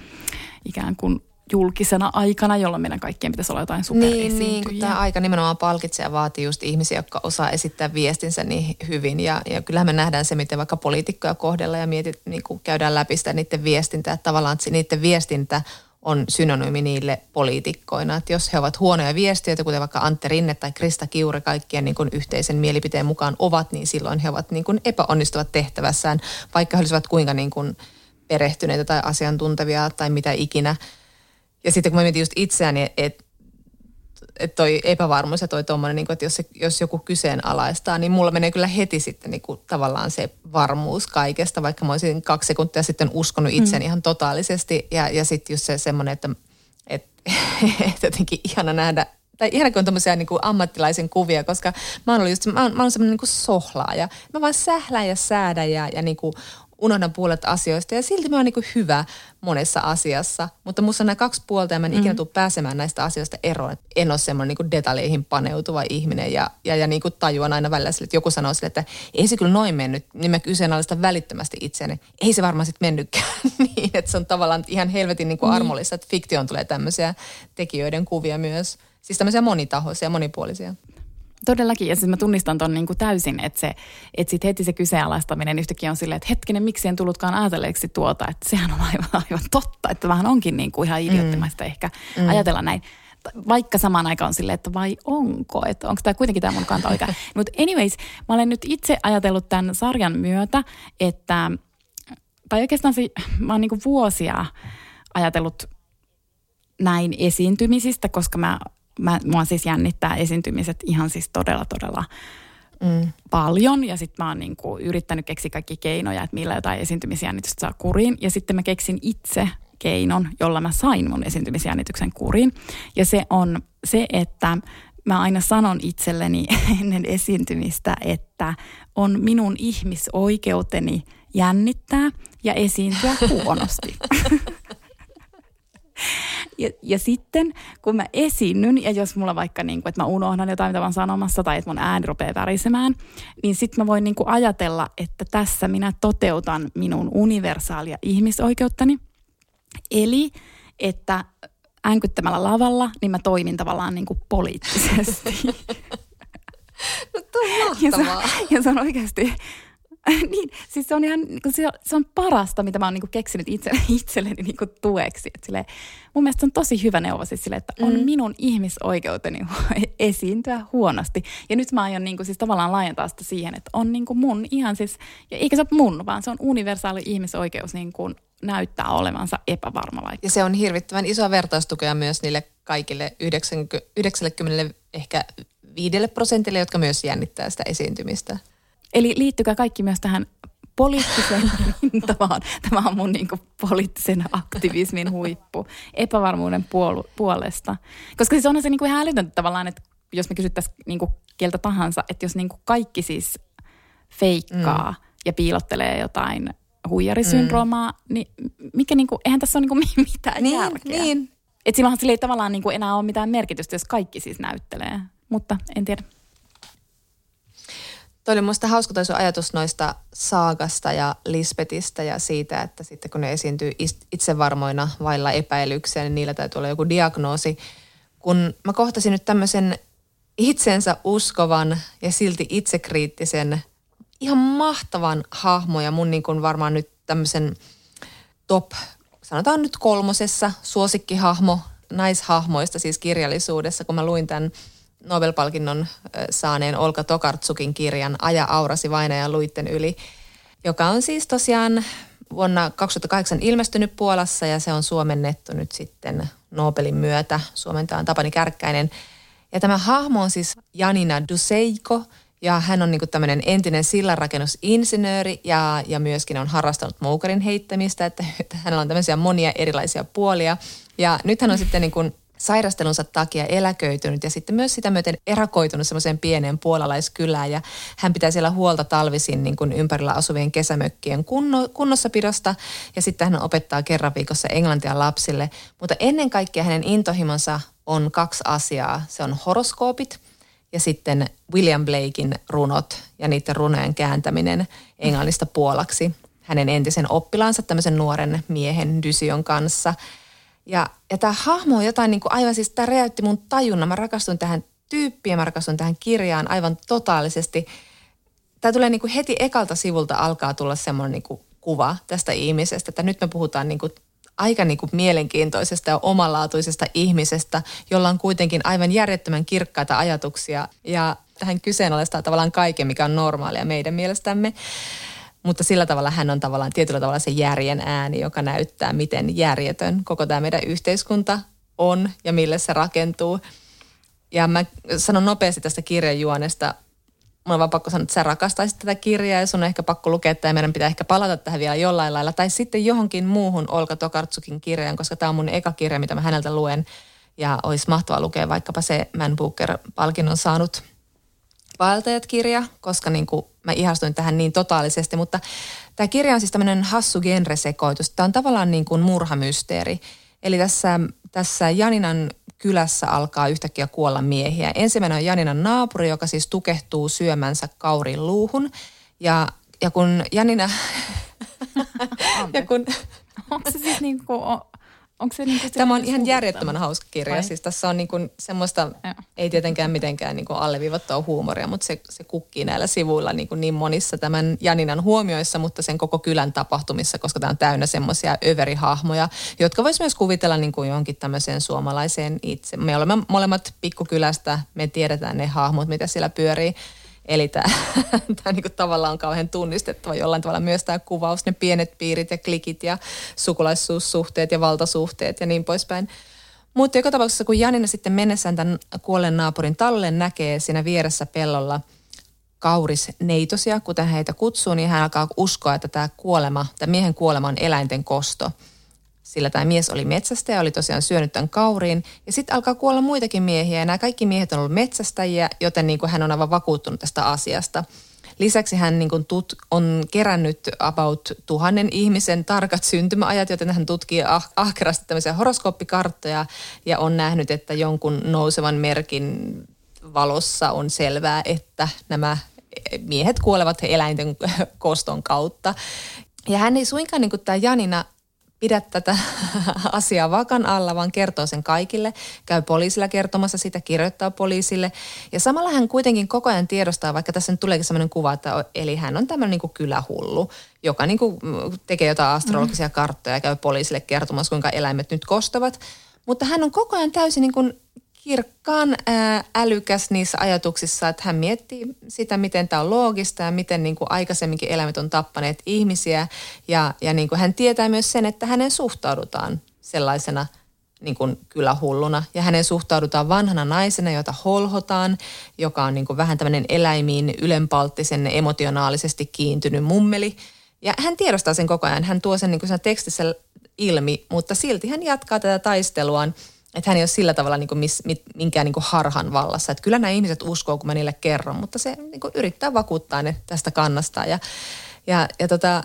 Speaker 3: ikään kuin julkisena aikana, jolloin meidän kaikkien pitäisi olla jotain
Speaker 2: Niin, niin kun tämä aika nimenomaan palkitsee ja vaatii just ihmisiä, jotka osaa esittää viestinsä niin hyvin. Ja, ja kyllähän me nähdään se, miten vaikka poliitikkoja kohdella ja mietit, niin kuin käydään läpi sitä niiden viestintää. Että tavallaan että niiden viestintä on synonyymi niille poliitikkoina. Että jos he ovat huonoja viestiöitä, kuten vaikka Antti Rinne tai Krista Kiuri kaikkien niin kuin yhteisen mielipiteen mukaan ovat, niin silloin he ovat niin kuin epäonnistuvat tehtävässään, vaikka he olisivat kuinka niin kuin perehtyneitä tai asiantuntevia tai mitä ikinä – ja sitten kun mä mietin just itseäni, että et toi epävarmuus ja toi tuommoinen, niin että jos, se, jos joku kyseenalaistaa, niin mulla menee kyllä heti sitten niin kuin, tavallaan se varmuus kaikesta, vaikka mä olisin kaksi sekuntia sitten uskonut itseäni mm. ihan totaalisesti. Ja, ja sitten just se semmoinen, että, että, että jotenkin ihana nähdä, tai ihana kun on tämmöisiä niin kuin ammattilaisen kuvia, koska mä oon ollut just, mä oon, mä oon semmoinen niin kuin sohlaaja. Mä vaan sählään ja säädän ja, ja niin kuin unohdan puolet asioista ja silti mä oon niin hyvä monessa asiassa. Mutta musta on nämä kaksi puolta ja mä en mm. ikinä tule pääsemään näistä asioista eroon. En ole semmoinen niin detaljeihin paneutuva ihminen ja, ja, ja niin tajuan aina välillä sille, että joku sanoo sille, että ei se kyllä noin mennyt, niin mä kyseenalaistan välittömästi itseäni. Ei se varmaan sitten mennytkään niin, että se on tavallaan ihan helvetin niin kuin niin. armollista, että fiktioon tulee tämmöisiä tekijöiden kuvia myös. Siis tämmöisiä monitahoisia, monipuolisia.
Speaker 3: Todellakin, ja siis mä tunnistan ton niin kuin täysin, että, se, että sit heti se kyseenalaistaminen yhtäkkiä on silleen, että hetkinen, miksi en tullutkaan ajatelleeksi tuota, että sehän on aivan, aivan totta, että vähän onkin niin kuin ihan idioottimaista mm. ehkä mm. ajatella näin. Vaikka samaan aikaan on silleen, että vai onko, että onko tämä kuitenkin tämä mun kanta oikein. Mutta anyways, mä olen nyt itse ajatellut tämän sarjan myötä, että, tai oikeastaan se, mä oon niin vuosia ajatellut näin esiintymisistä, koska mä mä, mua siis jännittää esiintymiset ihan siis todella, todella mm. paljon. Ja sitten mä oon niinku yrittänyt keksiä kaikki keinoja, että millä jotain esiintymisjännitystä saa kuriin. Ja sitten mä keksin itse keinon, jolla mä sain mun esiintymisjännityksen kuriin. Ja se on se, että mä aina sanon itselleni ennen esiintymistä, että on minun ihmisoikeuteni jännittää ja esiintyä huonosti. Ja, ja sitten kun mä esiinnyn ja jos mulla vaikka niin kuin, että mä unohdan jotain, mitä mä oon sanomassa tai että mun ääni rupeaa värisemään, niin sitten mä voin niin kuin ajatella, että tässä minä toteutan minun universaalia ihmisoikeuttani. Eli että änkyttämällä lavalla, niin mä toimin tavallaan niin kuin poliittisesti.
Speaker 2: No, on ja, se,
Speaker 3: ja se on oikeasti niin, siis se on ihan, se on, se on parasta, mitä mä oon niinku keksinyt itselleni, itselleni niinku tueksi. Et sille, mun mielestä se on tosi hyvä neuvo siis sille, että on mm. minun ihmisoikeuteni esiintyä huonosti. Ja nyt mä aion niinku siis tavallaan laajentaa sitä siihen, että on niinku mun ihan siis, ja eikä se ole mun, vaan se on universaali ihmisoikeus niinku näyttää olevansa epävarma. Vaikka.
Speaker 2: Ja se on hirvittävän iso vertaistukea myös niille kaikille 90, 90 ehkä viidelle prosentille, jotka myös jännittää sitä esiintymistä.
Speaker 3: Eli liittykää kaikki myös tähän poliittiseen rintamaan. Tämä on mun niin kuin, poliittisen aktivismin huippu epävarmuuden puolu- puolesta. Koska siis onhan se niin kuin ihan älytöntä tavallaan, että jos me kysyttäisiin niin kuin keltä tahansa, että jos niin kuin kaikki siis feikkaa mm. ja piilottelee jotain huijarisyndroomaa, mm. niin mikä niin kuin, eihän tässä ole niin kuin mitään niin, järkeä. Niin. Että silloinhan sillä ei tavallaan niin kuin enää ole mitään merkitystä, jos kaikki siis näyttelee. Mutta en tiedä.
Speaker 2: Toi oli musta hauska toi sun ajatus noista Saagasta ja Lisbetistä ja siitä, että sitten kun ne esiintyy itsevarmoina vailla epäilyksiä, niin niillä täytyy olla joku diagnoosi. Kun mä kohtasin nyt tämmöisen itsensä uskovan ja silti itsekriittisen, ihan mahtavan hahmo ja mun niin kuin varmaan nyt tämmöisen top, sanotaan nyt kolmosessa suosikkihahmo naishahmoista siis kirjallisuudessa, kun mä luin tämän Nobel-palkinnon saaneen Olka Tokartsukin kirjan Aja aurasi vainajan luitten yli, joka on siis tosiaan vuonna 2008 ilmestynyt Puolassa ja se on suomennettu nyt sitten Nobelin myötä. Suomentaa Tapani Kärkkäinen. Ja tämä hahmo on siis Janina Duseiko ja hän on niinku tämmöinen entinen sillanrakennusinsinööri ja, ja myöskin on harrastanut moukarin heittämistä, että, että hänellä on tämmöisiä monia erilaisia puolia. Ja nyt hän on sitten niin sairastelunsa takia eläköitynyt ja sitten myös sitä myöten erakoitunut semmoiseen pieneen puolalaiskylään ja hän pitää siellä huolta talvisin niin kuin ympärillä asuvien kesämökkien kunno, kunnossapidosta ja sitten hän opettaa kerran viikossa englantia lapsille. Mutta ennen kaikkea hänen intohimonsa on kaksi asiaa. Se on horoskoopit ja sitten William Blakein runot ja niiden runojen kääntäminen englannista puolaksi hänen entisen oppilaansa, tämmöisen nuoren miehen Dysion kanssa – ja, ja tämä hahmo on jotain niin kuin aivan siis, tämä räjäytti mun tajunnan. Mä rakastuin tähän tyyppiin, mä rakastuin tähän kirjaan aivan totaalisesti. Tämä tulee niin kuin heti ekalta sivulta alkaa tulla semmoinen niin kuin kuva tästä ihmisestä, että nyt me puhutaan niin kuin aika niin kuin mielenkiintoisesta ja omanlaatuisesta ihmisestä, jolla on kuitenkin aivan järjettömän kirkkaita ajatuksia ja tähän kyseenalaistaa tavallaan kaiken, mikä on normaalia meidän mielestämme. Mutta sillä tavalla hän on tavallaan tietyllä tavalla se järjen ääni, joka näyttää, miten järjetön koko tämä meidän yhteiskunta on ja mille se rakentuu. Ja mä sanon nopeasti tästä kirjajuonesta. Mulla on vaan pakko sanoa, että sä rakastaisit tätä kirjaa ja sun on ehkä pakko lukea ja meidän pitää ehkä palata tähän vielä jollain lailla. Tai sitten johonkin muuhun Olka Tokartsukin kirjaan, koska tämä on mun eka kirja, mitä mä häneltä luen. Ja olisi mahtavaa lukea vaikkapa se Man Booker-palkinnon saanut vaeltajat-kirja, koska niin kuin mä ihastuin tähän niin totaalisesti, mutta tämä kirja on siis tämmöinen hassu genresekoitus. Tämä on tavallaan niin kuin murhamysteeri. Eli tässä, tässä Janinan kylässä alkaa yhtäkkiä kuolla miehiä. Ensimmäinen on Janinan naapuri, joka siis tukehtuu syömänsä kaurin luuhun. Ja, ja kun Janina...
Speaker 3: ja kun... Onko se siis niin kuin, Onko se niin
Speaker 2: Tämä on ihan järjettömän hauska kirja. Vai? Siis tässä on niin kuin semmoista, ja. ei tietenkään mitenkään niin kuin alleviivattua huumoria, mutta se, se kukkii näillä sivuilla niin, kuin niin monissa tämän Janinan huomioissa, mutta sen koko kylän tapahtumissa, koska tämä on täynnä semmoisia överihahmoja, jotka voisi myös kuvitella niin kuin johonkin tämmöiseen suomalaiseen itse. Me olemme molemmat pikkukylästä, me tiedetään ne hahmot, mitä siellä pyörii. Eli tämä, tämä niin tavallaan on kauhean tunnistettava jollain tavalla myös tämä kuvaus, ne pienet piirit ja klikit ja sukulaisuussuhteet ja valtasuhteet ja niin poispäin. Mutta joka tapauksessa, kun Janina sitten mennessään tämän kuolleen naapurin tallen näkee siinä vieressä pellolla kaurisneitosia, kuten heitä kutsuu, niin hän alkaa uskoa, että tämä kuolema, tämä miehen kuolema on eläinten kosto – sillä tämä mies oli metsästä ja oli tosiaan syönyt tämän kauriin. Ja sitten alkaa kuolla muitakin miehiä ja nämä kaikki miehet on ollut metsästäjiä, joten niin kuin hän on aivan vakuuttunut tästä asiasta. Lisäksi hän niin kuin tut, on kerännyt about tuhannen ihmisen tarkat syntymäajat, joten hän tutkii ah, ahkerasti tämmöisiä horoskooppikarttoja ja on nähnyt, että jonkun nousevan merkin valossa on selvää, että nämä miehet kuolevat eläinten koston kautta. Ja hän ei suinkaan, niin kuin tämä Janina, pidä tätä asiaa vakan alla, vaan kertoo sen kaikille. Käy poliisilla kertomassa sitä, kirjoittaa poliisille. Ja samalla hän kuitenkin koko ajan tiedostaa, vaikka tässä nyt tuleekin sellainen kuva, että eli hän on tämmöinen niin kylähullu, joka niin kuin tekee jotain astrologisia karttoja ja käy poliisille kertomassa, kuinka eläimet nyt kostavat. Mutta hän on koko ajan täysin niin kuin kirkkaan ää, älykäs niissä ajatuksissa, että hän miettii sitä, miten tämä on loogista ja miten niin kuin aikaisemminkin eläimet on tappaneet ihmisiä. Ja, ja niin kuin hän tietää myös sen, että hänen suhtaudutaan sellaisena niin kuin kyllä hulluna. Ja hänen suhtaudutaan vanhana naisena, jota holhotaan, joka on niin kuin vähän tämmöinen eläimiin ylenpalttisen emotionaalisesti kiintynyt mummeli. Ja hän tiedostaa sen koko ajan. Hän tuo sen niin kuin tekstissä ilmi, mutta silti hän jatkaa tätä taisteluaan – että hän ei ole sillä tavalla niin kuin mis, mit, minkään niin kuin harhan vallassa. Että kyllä nämä ihmiset uskoo, kun mä niille kerron, mutta se niin kuin yrittää vakuuttaa ne tästä kannasta. Ja, ja, ja, tota,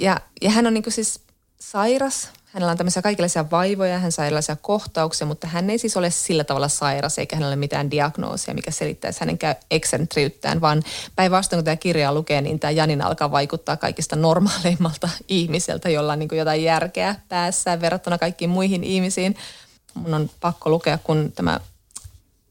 Speaker 2: ja, ja hän on niin kuin siis sairas. hänellä on tämmöisiä kaikenlaisia vaivoja, hän saa erilaisia kohtauksia, mutta hän ei siis ole sillä tavalla sairas eikä hänellä ole mitään diagnoosia, mikä selittäisi hänen eksentriyttään, vaan päinvastoin kun tämä kirja lukee, niin tämä Janin alkaa vaikuttaa kaikista normaaleimmalta ihmiseltä, jolla on niin jotain järkeä päässään verrattuna kaikkiin muihin ihmisiin. Mun on pakko lukea, kun tämä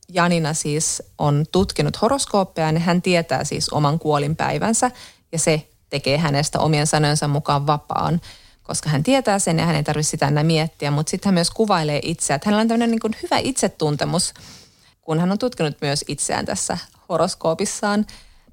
Speaker 2: Janina siis on tutkinut horoskooppeja, niin hän tietää siis oman kuolinpäivänsä ja se tekee hänestä omien sanojensa mukaan vapaan koska hän tietää sen ja hän ei tarvitse sitä enää miettiä, mutta sitten hän myös kuvailee itseä, että hänellä on tämmöinen niin hyvä itsetuntemus, kun hän on tutkinut myös itseään tässä horoskoopissaan,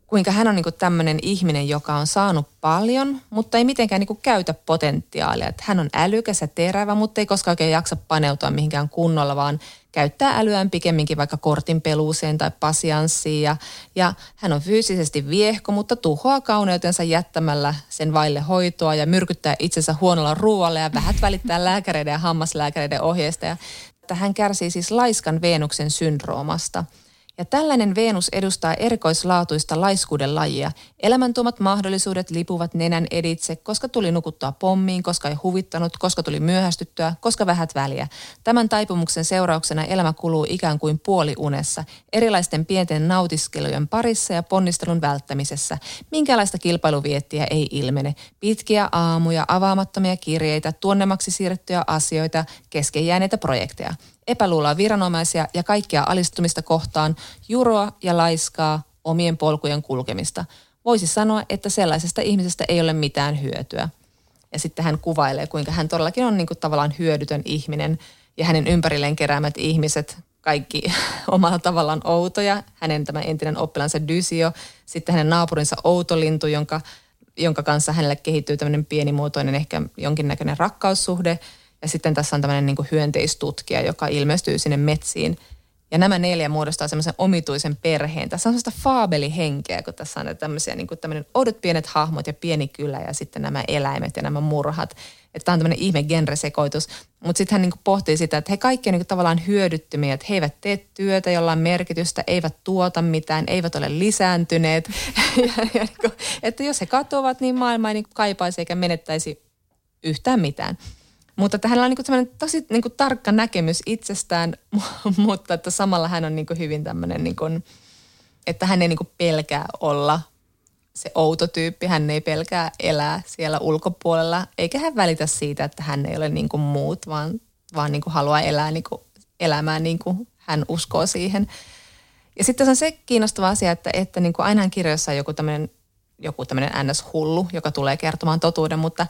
Speaker 2: kuinka hän on niin kuin tämmöinen ihminen, joka on saanut paljon, mutta ei mitenkään niin kuin käytä potentiaalia. Että hän on älykäs ja terävä, mutta ei koskaan oikein jaksa paneutua mihinkään kunnolla, vaan käyttää älyään pikemminkin vaikka kortin peluuseen tai pasianssiin. Ja, ja hän on fyysisesti viehko, mutta tuhoaa kauneutensa jättämällä sen vaille hoitoa ja myrkyttää itsensä huonolla ruoalla ja vähät välittää lääkäreiden ja hammaslääkäreiden ohjeista. Ja, että hän kärsii siis laiskan Veenuksen syndroomasta – ja tällainen Venus edustaa erikoislaatuista laiskuuden lajia. Elämäntuomat mahdollisuudet lipuvat nenän editse, koska tuli nukuttaa pommiin, koska ei huvittanut, koska tuli myöhästyttyä, koska vähät väliä. Tämän taipumuksen seurauksena elämä kuluu ikään kuin puoliunessa, erilaisten pienten nautiskelujen parissa ja ponnistelun välttämisessä. Minkälaista kilpailuviettiä ei ilmene. Pitkiä aamuja, avaamattomia kirjeitä, tuonnemaksi siirrettyjä asioita, kesken jääneitä projekteja epäluuloa viranomaisia ja kaikkia alistumista kohtaan, juroa ja laiskaa omien polkujen kulkemista. Voisi sanoa, että sellaisesta ihmisestä ei ole mitään hyötyä. Ja sitten hän kuvailee, kuinka hän todellakin on niin kuin tavallaan hyödytön ihminen ja hänen ympärilleen keräämät ihmiset, kaikki omalla tavallaan outoja. Hänen tämä entinen oppilansa Dysio, sitten hänen naapurinsa Outolintu, jonka, jonka kanssa hänelle kehittyy tämmöinen pienimuotoinen ehkä jonkinnäköinen rakkaussuhde – ja sitten tässä on tämmöinen niin hyönteistutkija, joka ilmestyy sinne metsiin. Ja nämä neljä muodostaa semmoisen omituisen perheen. Tässä on sellaista faabelihenkeä, kun tässä on tämmöisiä niin kuin tämmöinen oudot pienet hahmot ja pieni kylä ja sitten nämä eläimet ja nämä murhat. Että tämä on tämmöinen ihme genresekoitus. Mutta sitten hän niin pohtii sitä, että he kaikki on niin tavallaan hyödyttömiä, että he eivät tee työtä, jolla on merkitystä, eivät tuota mitään, eivät ole lisääntyneet. ja, ja niin kuin, että jos he katoavat, niin maailma ei niin kaipaisi eikä menettäisi yhtään mitään. Mutta että hänellä on niin kuin tosi niin kuin tarkka näkemys itsestään, mutta että samalla hän on niin kuin hyvin tämmöinen, niin kuin, että hän ei niin kuin pelkää olla se outo tyyppi. Hän ei pelkää elää siellä ulkopuolella, eikä hän välitä siitä, että hän ei ole niin kuin muut, vaan, vaan niin kuin haluaa elää niin kuin elämään niin kuin hän uskoo siihen. Ja sitten se on se kiinnostava asia, että, että niin kuin aina kirjoissa on joku tämmöinen joku tämmöinen NS-hullu, joka tulee kertomaan totuuden, mutta,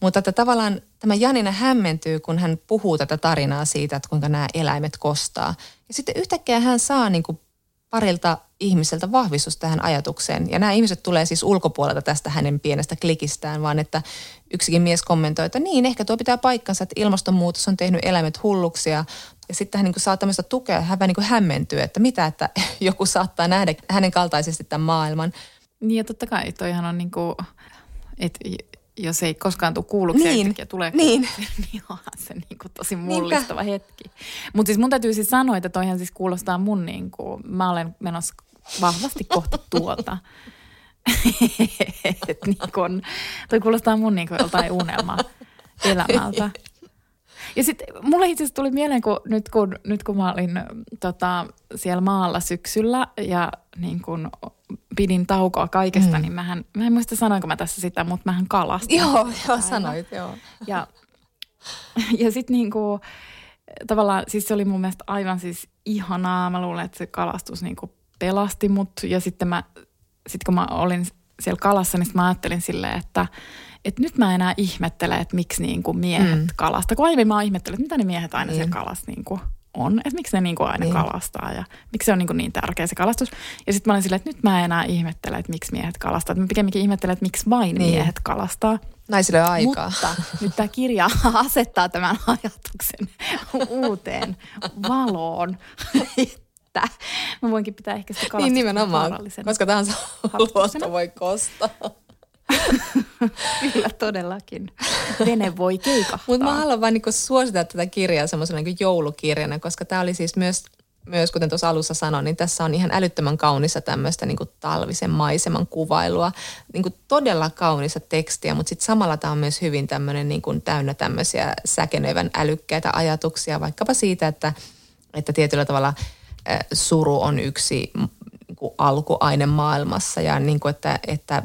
Speaker 2: mutta että tavallaan tämä Janina hämmentyy, kun hän puhuu tätä tarinaa siitä, että kuinka nämä eläimet kostaa. Ja sitten yhtäkkiä hän saa niin kuin parilta ihmiseltä vahvistus tähän ajatukseen. Ja nämä ihmiset tulee siis ulkopuolelta tästä hänen pienestä klikistään, vaan että yksikin mies kommentoi, että niin, ehkä tuo pitää paikkansa, että ilmastonmuutos on tehnyt eläimet hulluksi ja, ja sitten hän niin saa tämmöistä tukea, hän vähän niin hämmentyy, että mitä, että joku saattaa nähdä hänen kaltaisesti tämän maailman.
Speaker 3: Niin ja totta kai toihan on niinku, että jos ei koskaan tule kuulluksi niin. ja tulee niin. niin onhan se niinku tosi mullistava Niinpä. hetki. Mutta siis mun täytyy siis sanoa, että toihan siis kuulostaa mun niinku, mä olen menossa vahvasti kohti tuota. että niin kun, toi kuulostaa mun niinku joltain unelma elämältä. Ja sitten mulle itse asiassa tuli mieleen, kun nyt kun, nyt kun mä olin tota, siellä maalla syksyllä ja niin kun pidin taukoa kaikesta, mm. niin mähän, mä en muista sanoinko mä tässä sitä, mutta mähän kalastin.
Speaker 2: Joo, joo sanoit, joo.
Speaker 3: Ja, ja sitten niin kuin, tavallaan, siis se oli mun mielestä aivan siis ihanaa. Mä luulen, että se kalastus niin kuin pelasti mut. Ja sitten mä, sit kun mä olin siellä kalassa, niin mä ajattelin silleen, että, että nyt mä enää ihmettele, että miksi niin kuin miehet mm. kalasta. Kun aiemmin mä ihmettelin, että mitä ne miehet aina mm. siellä kalassa niin kuin on, että miksi ne niin kuin aina niin. kalastaa ja miksi se on niin, kuin niin tärkeä se kalastus. Ja sitten mä olin silleen, että nyt mä en enää ihmettele, että miksi miehet kalastaa. Mä pikemminkin ihmettelen, että miksi vain niin. miehet kalastaa.
Speaker 2: Naisille on aikaa.
Speaker 3: Mutta nyt tämä kirja asettaa tämän ajatuksen uuteen valoon. että mä voinkin pitää ehkä sitä kalastusta
Speaker 2: Niin nimenomaan, koska tahansa luotto voi kostaa.
Speaker 3: Kyllä todellakin. Vene voi keikahtaa.
Speaker 2: Mutta mä haluan vain niinku suositella tätä kirjaa semmoisena niinku joulukirjana, koska tämä oli siis myös myös, kuten tuossa alussa sanoin, niin tässä on ihan älyttömän kaunissa tämmöistä niin talvisen maiseman kuvailua. Niin todella kaunissa tekstiä, mutta sitten samalla tämä on myös hyvin tämmöinen niin kuin täynnä tämmöisiä säkenöivän älykkäitä ajatuksia, vaikkapa siitä, että, että tietyllä tavalla suru on yksi niin kuin alkuaine maailmassa ja niin kuin, että, että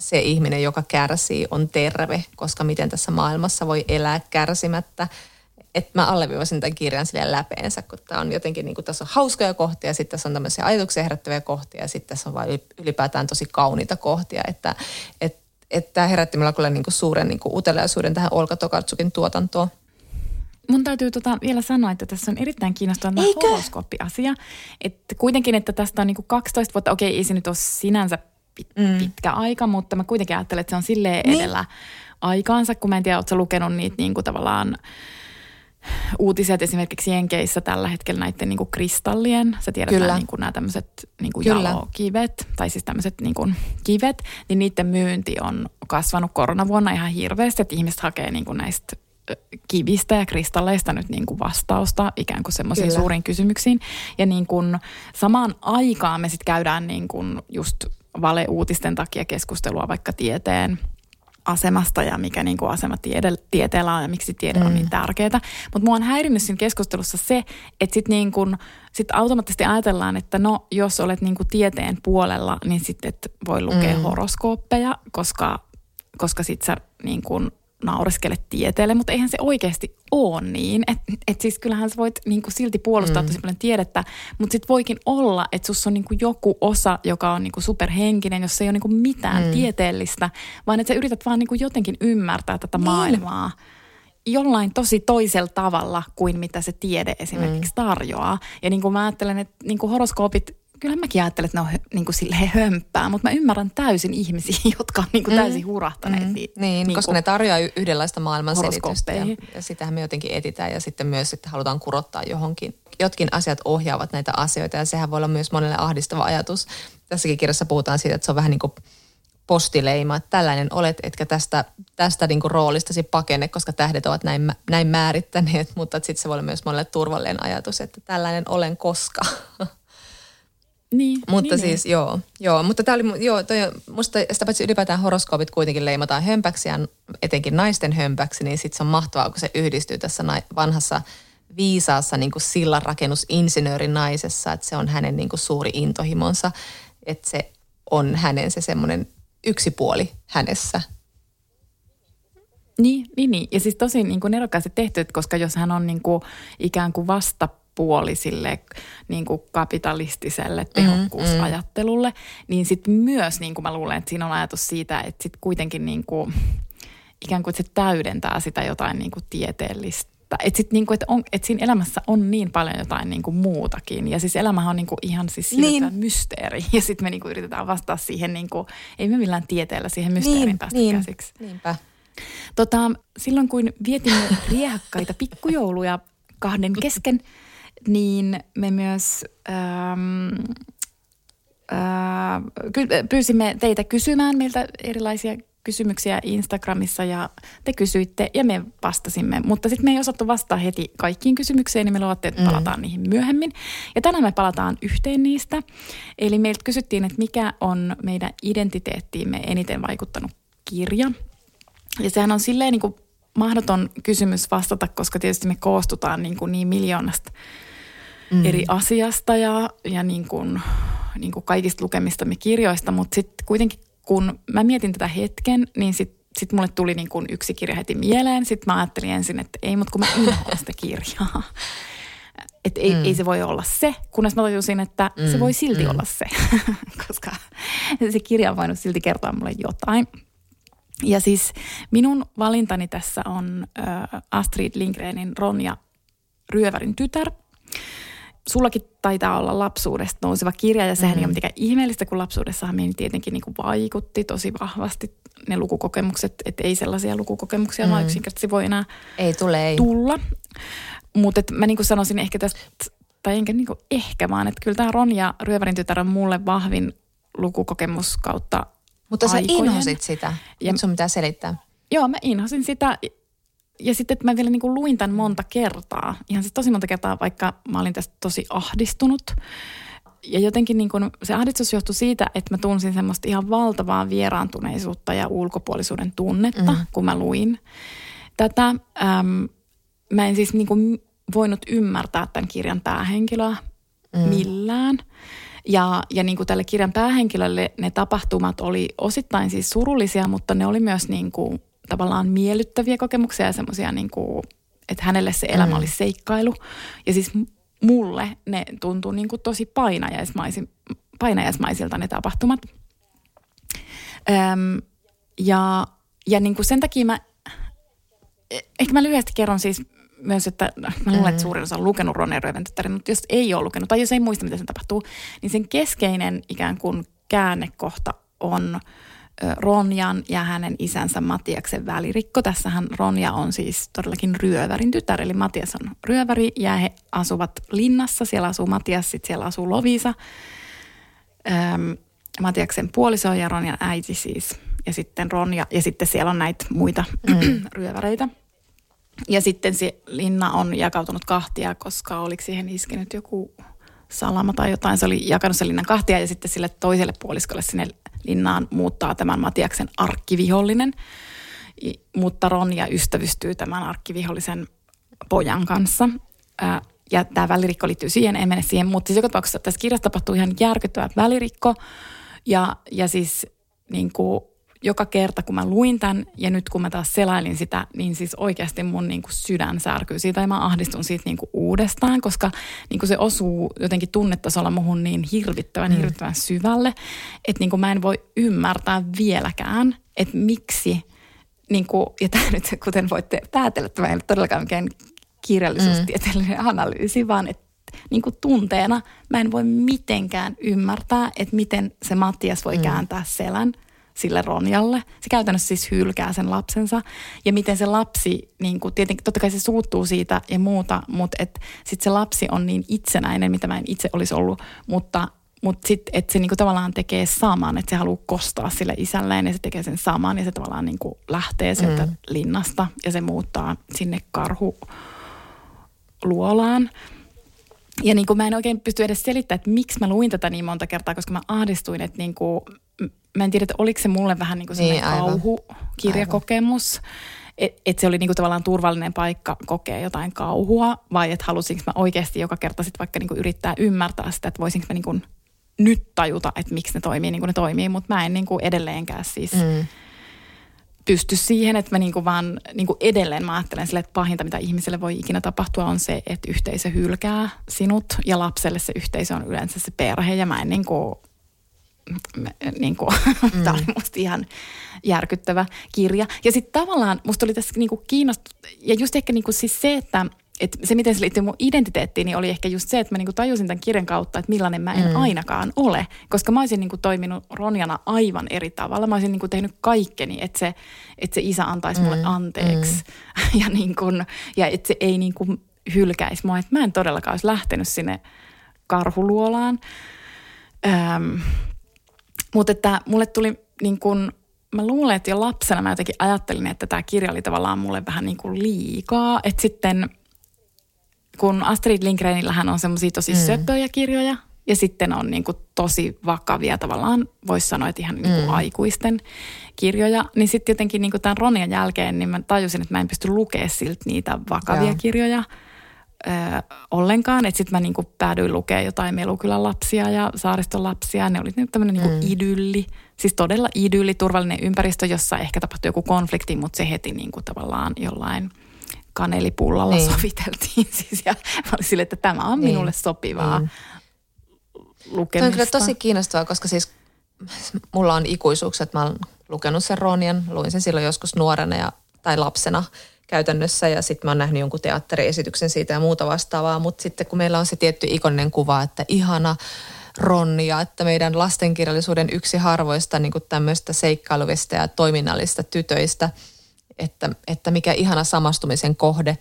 Speaker 2: se ihminen, joka kärsii, on terve, koska miten tässä maailmassa voi elää kärsimättä – että mä alleviivasin tämän kirjan silleen läpeensä, kun tämä on jotenkin, niin kuin tässä on hauskoja kohtia, sitten tässä on tämmöisiä ajatuksia herättäviä kohtia, ja sitten tässä on vain ylipäätään tosi kauniita kohtia, että et, et tämä herätti minulla kyllä niin kuin suuren niin kuin uteliaisuuden tähän Olka Tokartsukin tuotantoon.
Speaker 3: Mun täytyy tota vielä sanoa, että tässä on erittäin kiinnostava tämä horoskooppiasia. Että kuitenkin, että tästä on niinku 12 vuotta, okei ei se nyt ole sinänsä pit, mm. pitkä aika, mutta mä kuitenkin ajattelen, että se on silleen niin. edellä aikaansa, kun mä en tiedä, ootko lukenut niitä niinku tavallaan – uutiset esimerkiksi Jenkeissä tällä hetkellä näiden niin kuin kristallien, sä tiedät Kyllä. nämä, niin kuin, nämä tämmöiset niin kuin jalokivet, tai siis tämmöiset niin kuin kivet, niin niiden myynti on kasvanut koronavuonna ihan hirveästi, että ihmiset hakee niin kuin näistä kivistä ja kristalleista nyt niin kuin vastausta ikään kuin semmoisiin suuriin kysymyksiin. Ja niin kuin samaan aikaan me sitten käydään niin kuin just valeuutisten takia keskustelua vaikka tieteen asemasta ja mikä niin kuin asema tiede, tieteellä on ja miksi tiede mm. on niin tärkeää. Mutta mua on häirinnyt siinä keskustelussa se, että sitten niin kuin, sit automaattisesti ajatellaan, että no jos olet niin kuin tieteen puolella, niin sitten voi lukea mm. horoskooppeja, koska, koska sitten sä niin kuin naureskele tieteelle, mutta eihän se oikeasti ole niin. Että et siis kyllähän sä voit niinku silti puolustaa mm. tosi paljon tiedettä, mutta sitten voikin olla, että sus on niinku joku osa, joka on niinku superhenkinen, jos ei ole niinku mitään mm. tieteellistä, vaan että sä yrität vaan niinku jotenkin ymmärtää tätä niin. maailmaa jollain tosi toisella tavalla kuin mitä se tiede esimerkiksi mm. tarjoaa. Ja niin kuin mä ajattelen, että niin kuin horoskoopit kyllä mäkin ajattelen, että ne on niin kuin silleen hömppää, mutta mä ymmärrän täysin ihmisiä, jotka on niin kuin täysin mm. hurahtaneet. Mm.
Speaker 2: Niin, niin, niin koska ne tarjoaa yhdenlaista maailman selitystä ja, ja sitähän me jotenkin etitään ja sitten myös että halutaan kurottaa johonkin. Jotkin asiat ohjaavat näitä asioita ja sehän voi olla myös monelle ahdistava ajatus. Tässäkin kirjassa puhutaan siitä, että se on vähän niin kuin postileima, että tällainen olet, etkä tästä, tästä niin kuin roolistasi pakene, koska tähdet ovat näin, näin määrittäneet, mutta sitten se voi olla myös monelle turvallinen ajatus, että tällainen olen koska.
Speaker 3: Niin,
Speaker 2: mutta
Speaker 3: niin,
Speaker 2: siis niin. joo, joo, mutta tämä oli, joo, toi, musta sitä paitsi ylipäätään horoskoopit kuitenkin leimataan hömpäksi ja etenkin naisten hömpäksi, niin sitten se on mahtavaa, kun se yhdistyy tässä vanhassa viisaassa niin kuin sillanrakennusinsinöörin naisessa, että se on hänen niin kuin suuri intohimonsa, että se on hänen se semmoinen yksi puoli hänessä.
Speaker 3: Niin, niin, niin. Ja siis tosi niin kuin nerokkaasti tehty, koska jos hän on niin kuin ikään kuin vasta puolisille niin kuin kapitalistiselle mm, tehokkuusajattelulle, mm, mm. niin sitten myös niin kuin mä luulen, että siinä on ajatus siitä, että sitten kuitenkin niin kuin, ikään kuin se täydentää sitä jotain niin kuin tieteellistä että sit niinku, et on, et siinä elämässä on niin paljon jotain niinku muutakin. Ja siis elämähän on niinku ihan siis niin. mysteeri. Ja sitten me niinku yritetään vastata siihen, niinku, ei me millään tieteellä siihen mysteeriin niin, päästä niin. käsiksi.
Speaker 2: Niinpä.
Speaker 3: Tota, silloin kun vietimme riehakkaita pikkujouluja kahden kesken, niin me myös ähm, äh, pyysimme teitä kysymään meiltä erilaisia kysymyksiä Instagramissa ja te kysyitte ja me vastasimme. Mutta sitten me ei osattu vastaa heti kaikkiin kysymyksiin, niin me luvattiin, että mm. palataan mm. niihin myöhemmin. Ja tänään me palataan yhteen niistä. Eli meiltä kysyttiin, että mikä on meidän identiteettiimme eniten vaikuttanut kirja. Ja sehän on silleen niin kuin mahdoton kysymys vastata, koska tietysti me koostutaan niin, kuin niin miljoonasta mm. eri asiasta ja, ja niin kuin, niin kuin kaikista lukemistamme kirjoista, mutta sitten kuitenkin kun mä mietin tätä hetken, niin sitten sit mulle tuli niin kuin yksi kirja heti mieleen. Sitten mä ajattelin ensin, että ei, mutta kun mä inhoan sitä kirjaa. Että ei, mm. ei se voi olla se, kunnes mä tajusin, että mm. se voi silti mm. olla se, koska se kirja on voinut silti kertoa mulle jotain. Ja siis minun valintani tässä on äh, Astrid Lindgrenin Ronja Ryövärin tytär. Sullakin taitaa olla lapsuudesta nouseva kirja ja sehän mm. ei ole mm. mitenkään ihmeellistä, kun lapsuudessahan meihin tietenkin niin kuin vaikutti tosi vahvasti ne lukukokemukset, että ei sellaisia lukukokemuksia mm. vaan yksinkertaisesti voi enää
Speaker 2: ei tule, ei.
Speaker 3: tulla. Mutta mä niin kuin sanoisin ehkä tästä, tai enkä niin kuin ehkä vaan, että kyllä tämä Ronja Ryövärin tytär on mulle vahvin lukukokemus kautta
Speaker 2: Mutta sä aikojen. inhosit sitä, ja sun pitää selittää.
Speaker 3: Joo, mä inhosin sitä ja sitten, että mä vielä niin kuin luin tämän monta kertaa. Ihan siis tosi monta kertaa, vaikka mä olin tästä tosi ahdistunut. Ja jotenkin niin kuin se ahdistus johtui siitä, että mä tunsin semmoista ihan valtavaa vieraantuneisuutta ja ulkopuolisuuden tunnetta, mm. kun mä luin tätä. Ähm, mä en siis niin kuin voinut ymmärtää tämän kirjan päähenkilöä mm. millään. Ja, ja niin kuin tälle kirjan päähenkilölle ne tapahtumat oli osittain siis surullisia, mutta ne oli myös niin kuin tavallaan miellyttäviä kokemuksia ja semmoisia niin kuin, että hänelle se elämä mm. oli seikkailu. Ja siis mulle ne tuntuu niin kuin tosi painajaismaisi, painajaismaisilta ne tapahtumat. Öm, ja ja niin kuin sen takia mä, ehkä mä lyhyesti kerron siis myös, että mä luulen, että mm-hmm. suurin osa on lukenut Ronja Röventyttärin, mutta jos ei ole lukenut tai jos ei muista, mitä sen tapahtuu, niin sen keskeinen ikään kuin käännekohta on Ronjan ja hänen isänsä Matiaksen välirikko. Tässähän Ronja on siis todellakin ryövärin tytär, eli Matias on ryöväri ja he asuvat linnassa. Siellä asuu Matias, sitten siellä asuu Lovisa. Öm, Matiaksen puoliso ja Ronjan äiti siis. Ja sitten Ronja, ja sitten siellä on näitä muita mm. ryöväreitä. Ja sitten se linna on jakautunut kahtia, koska oliko siihen iskenyt joku salama tai jotain. Se oli jakanut sen linnan kahtia ja sitten sille toiselle puoliskolle sinne linnaan muuttaa tämän Matiaksen arkkivihollinen. Mutta Ronja ystävystyy tämän arkkivihollisen pojan kanssa. Ja tämä välirikko liittyy siihen, en mene siihen, mutta siis joka tapauksessa tässä kirjassa tapahtuu ihan järkyttävä välirikko. Ja, ja siis niin kuin joka kerta, kun mä luin tämän ja nyt kun mä taas selailin sitä, niin siis oikeasti mun niin kuin sydän särkyy siitä ja mä ahdistun siitä niin kuin uudestaan, koska niin kuin se osuu jotenkin tunnetasolla muhun niin hirvittävän, mm. hirvittävän syvälle, että niin kuin mä en voi ymmärtää vieläkään, että miksi, niin kuin, ja tämä nyt kuten voitte päätellä, että mä en ole todellakaan mikään kirjallisuustieteellinen mm. analyysi, vaan että niin kuin tunteena mä en voi mitenkään ymmärtää, että miten se Mattias voi mm. kääntää selän – sille Ronjalle. Se käytännössä siis hylkää sen lapsensa. Ja miten se lapsi, niin kuin, tietenkin totta kai se suuttuu siitä ja muuta, mutta sitten se lapsi on niin itsenäinen, mitä mä en itse olisi ollut, mutta mutta sitten, että se niinku tavallaan tekee saman, että se haluaa kostaa sille isälleen ja se tekee sen saman ja se tavallaan niinku lähtee sieltä mm. linnasta ja se muuttaa sinne karhuluolaan. Ja niin kuin mä en oikein pysty edes selittämään, että miksi mä luin tätä niin monta kertaa, koska mä ahdistuin, että niin kuin mä en tiedä, että oliko se mulle vähän niin kuin niin, kauhukirjakokemus. Että et se oli niinku tavallaan turvallinen paikka kokea jotain kauhua, vai että halusinko mä oikeasti joka kerta sit vaikka niinku yrittää ymmärtää sitä, että voisinko mä niinku nyt tajuta, että miksi ne toimii niin kuin ne toimii, mutta mä en niinku edelleenkään siis mm. Pysty siihen, että mä niinku vaan niinku edelleen mä ajattelen sille, että pahinta mitä ihmiselle voi ikinä tapahtua on se, että yhteisö hylkää sinut ja lapselle se yhteisö on yleensä se perhe ja mä en niinku niin kuin, mm. tämä oli musta ihan järkyttävä kirja. Ja sitten tavallaan musta oli tässä niin kuin kiinnostunut, ja just ehkä niin kuin siis se, että et se, miten se liittyy mun identiteettiin, niin oli ehkä just se, että mä niinku tajusin tämän kirjan kautta, että millainen mä en mm. ainakaan ole. Koska mä olisin niinku toiminut Ronjana aivan eri tavalla. Mä olisin niinku tehnyt kaikkeni, että se, että se isä antaisi mm. mulle anteeksi. Mm. Ja, niinku, ja että se ei niinku hylkäisi mua. Että mä en todellakaan olisi lähtenyt sinne karhuluolaan. Öm, mutta että mulle tuli niin kuin, mä luulen, että jo lapsena mä jotenkin ajattelin, että tämä kirja oli tavallaan mulle vähän niin kuin liikaa. Että sitten kun Astrid Lindgrenillähän on semmoisia tosi mm. söpöjä kirjoja ja sitten on niin kuin tosi vakavia tavallaan, voisi sanoa, että ihan niin kuin mm. aikuisten kirjoja. Niin sitten jotenkin niin kuin tämän Ronian jälkeen, niin mä tajusin, että mä en pysty lukemaan siltä niitä vakavia Joo. kirjoja – ö, ollenkaan. Että sitten mä niinku päädyin lukemaan jotain Melukylän lapsia ja saariston lapsia. Ne oli tämmöinen niinku mm. idylli, siis todella idylli, turvallinen ympäristö, jossa ehkä tapahtui joku konflikti, mutta se heti niinku tavallaan jollain kanelipullalla niin. soviteltiin. Siis ja mä olin sille, että tämä on niin. minulle sopivaa mm. lukemista. Tämä
Speaker 2: on kyllä tosi kiinnostavaa, koska siis mulla on ikuisuuksia, että mä oon lukenut sen Ronian, luin sen silloin joskus nuorena ja, tai lapsena – käytännössä ja sitten mä oon nähnyt jonkun teatteriesityksen siitä ja muuta vastaavaa, mutta sitten kun meillä on se tietty ikoninen kuva, että ihana Ronja, että meidän lastenkirjallisuuden yksi harvoista niin tämmöistä seikkailuvista ja toiminnallista tytöistä, että, että mikä ihana samastumisen kohde.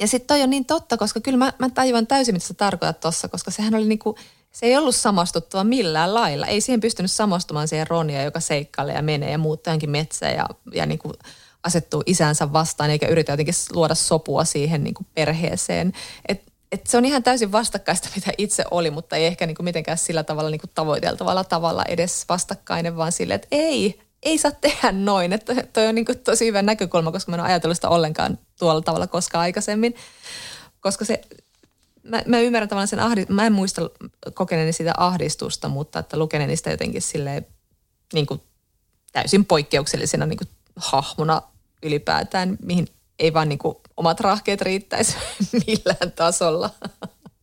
Speaker 2: Ja sitten toi on niin totta, koska kyllä mä, mä tajuan täysin, mitä sä tarkoitat tuossa, koska sehän oli niin kuin, se ei ollut samastuttava millään lailla. Ei siihen pystynyt samastumaan siihen Ronja, joka seikkailee ja menee ja muuttaa johonkin metsään ja, ja niin kuin asettuu isänsä vastaan eikä yritä jotenkin luoda sopua siihen niin kuin perheeseen. Et, et se on ihan täysin vastakkaista, mitä itse oli, mutta ei ehkä niin kuin mitenkään sillä tavalla niin kuin tavoiteltavalla tavalla edes vastakkainen, vaan sille, että ei, ei saa tehdä noin. Että toi on niin kuin tosi hyvä näkökulma, koska mä en ole ajatellut sitä ollenkaan tuolla tavalla koskaan aikaisemmin. Koska se, mä, mä ymmärrän tavallaan sen ahdistuksen, mä en muista kokeneeni sitä ahdistusta, mutta että lukeneeni sitä jotenkin silleen niin kuin täysin poikkeuksellisena niin kuin hahmona ylipäätään, mihin ei vaan niin kuin omat rahkeet riittäisi millään tasolla.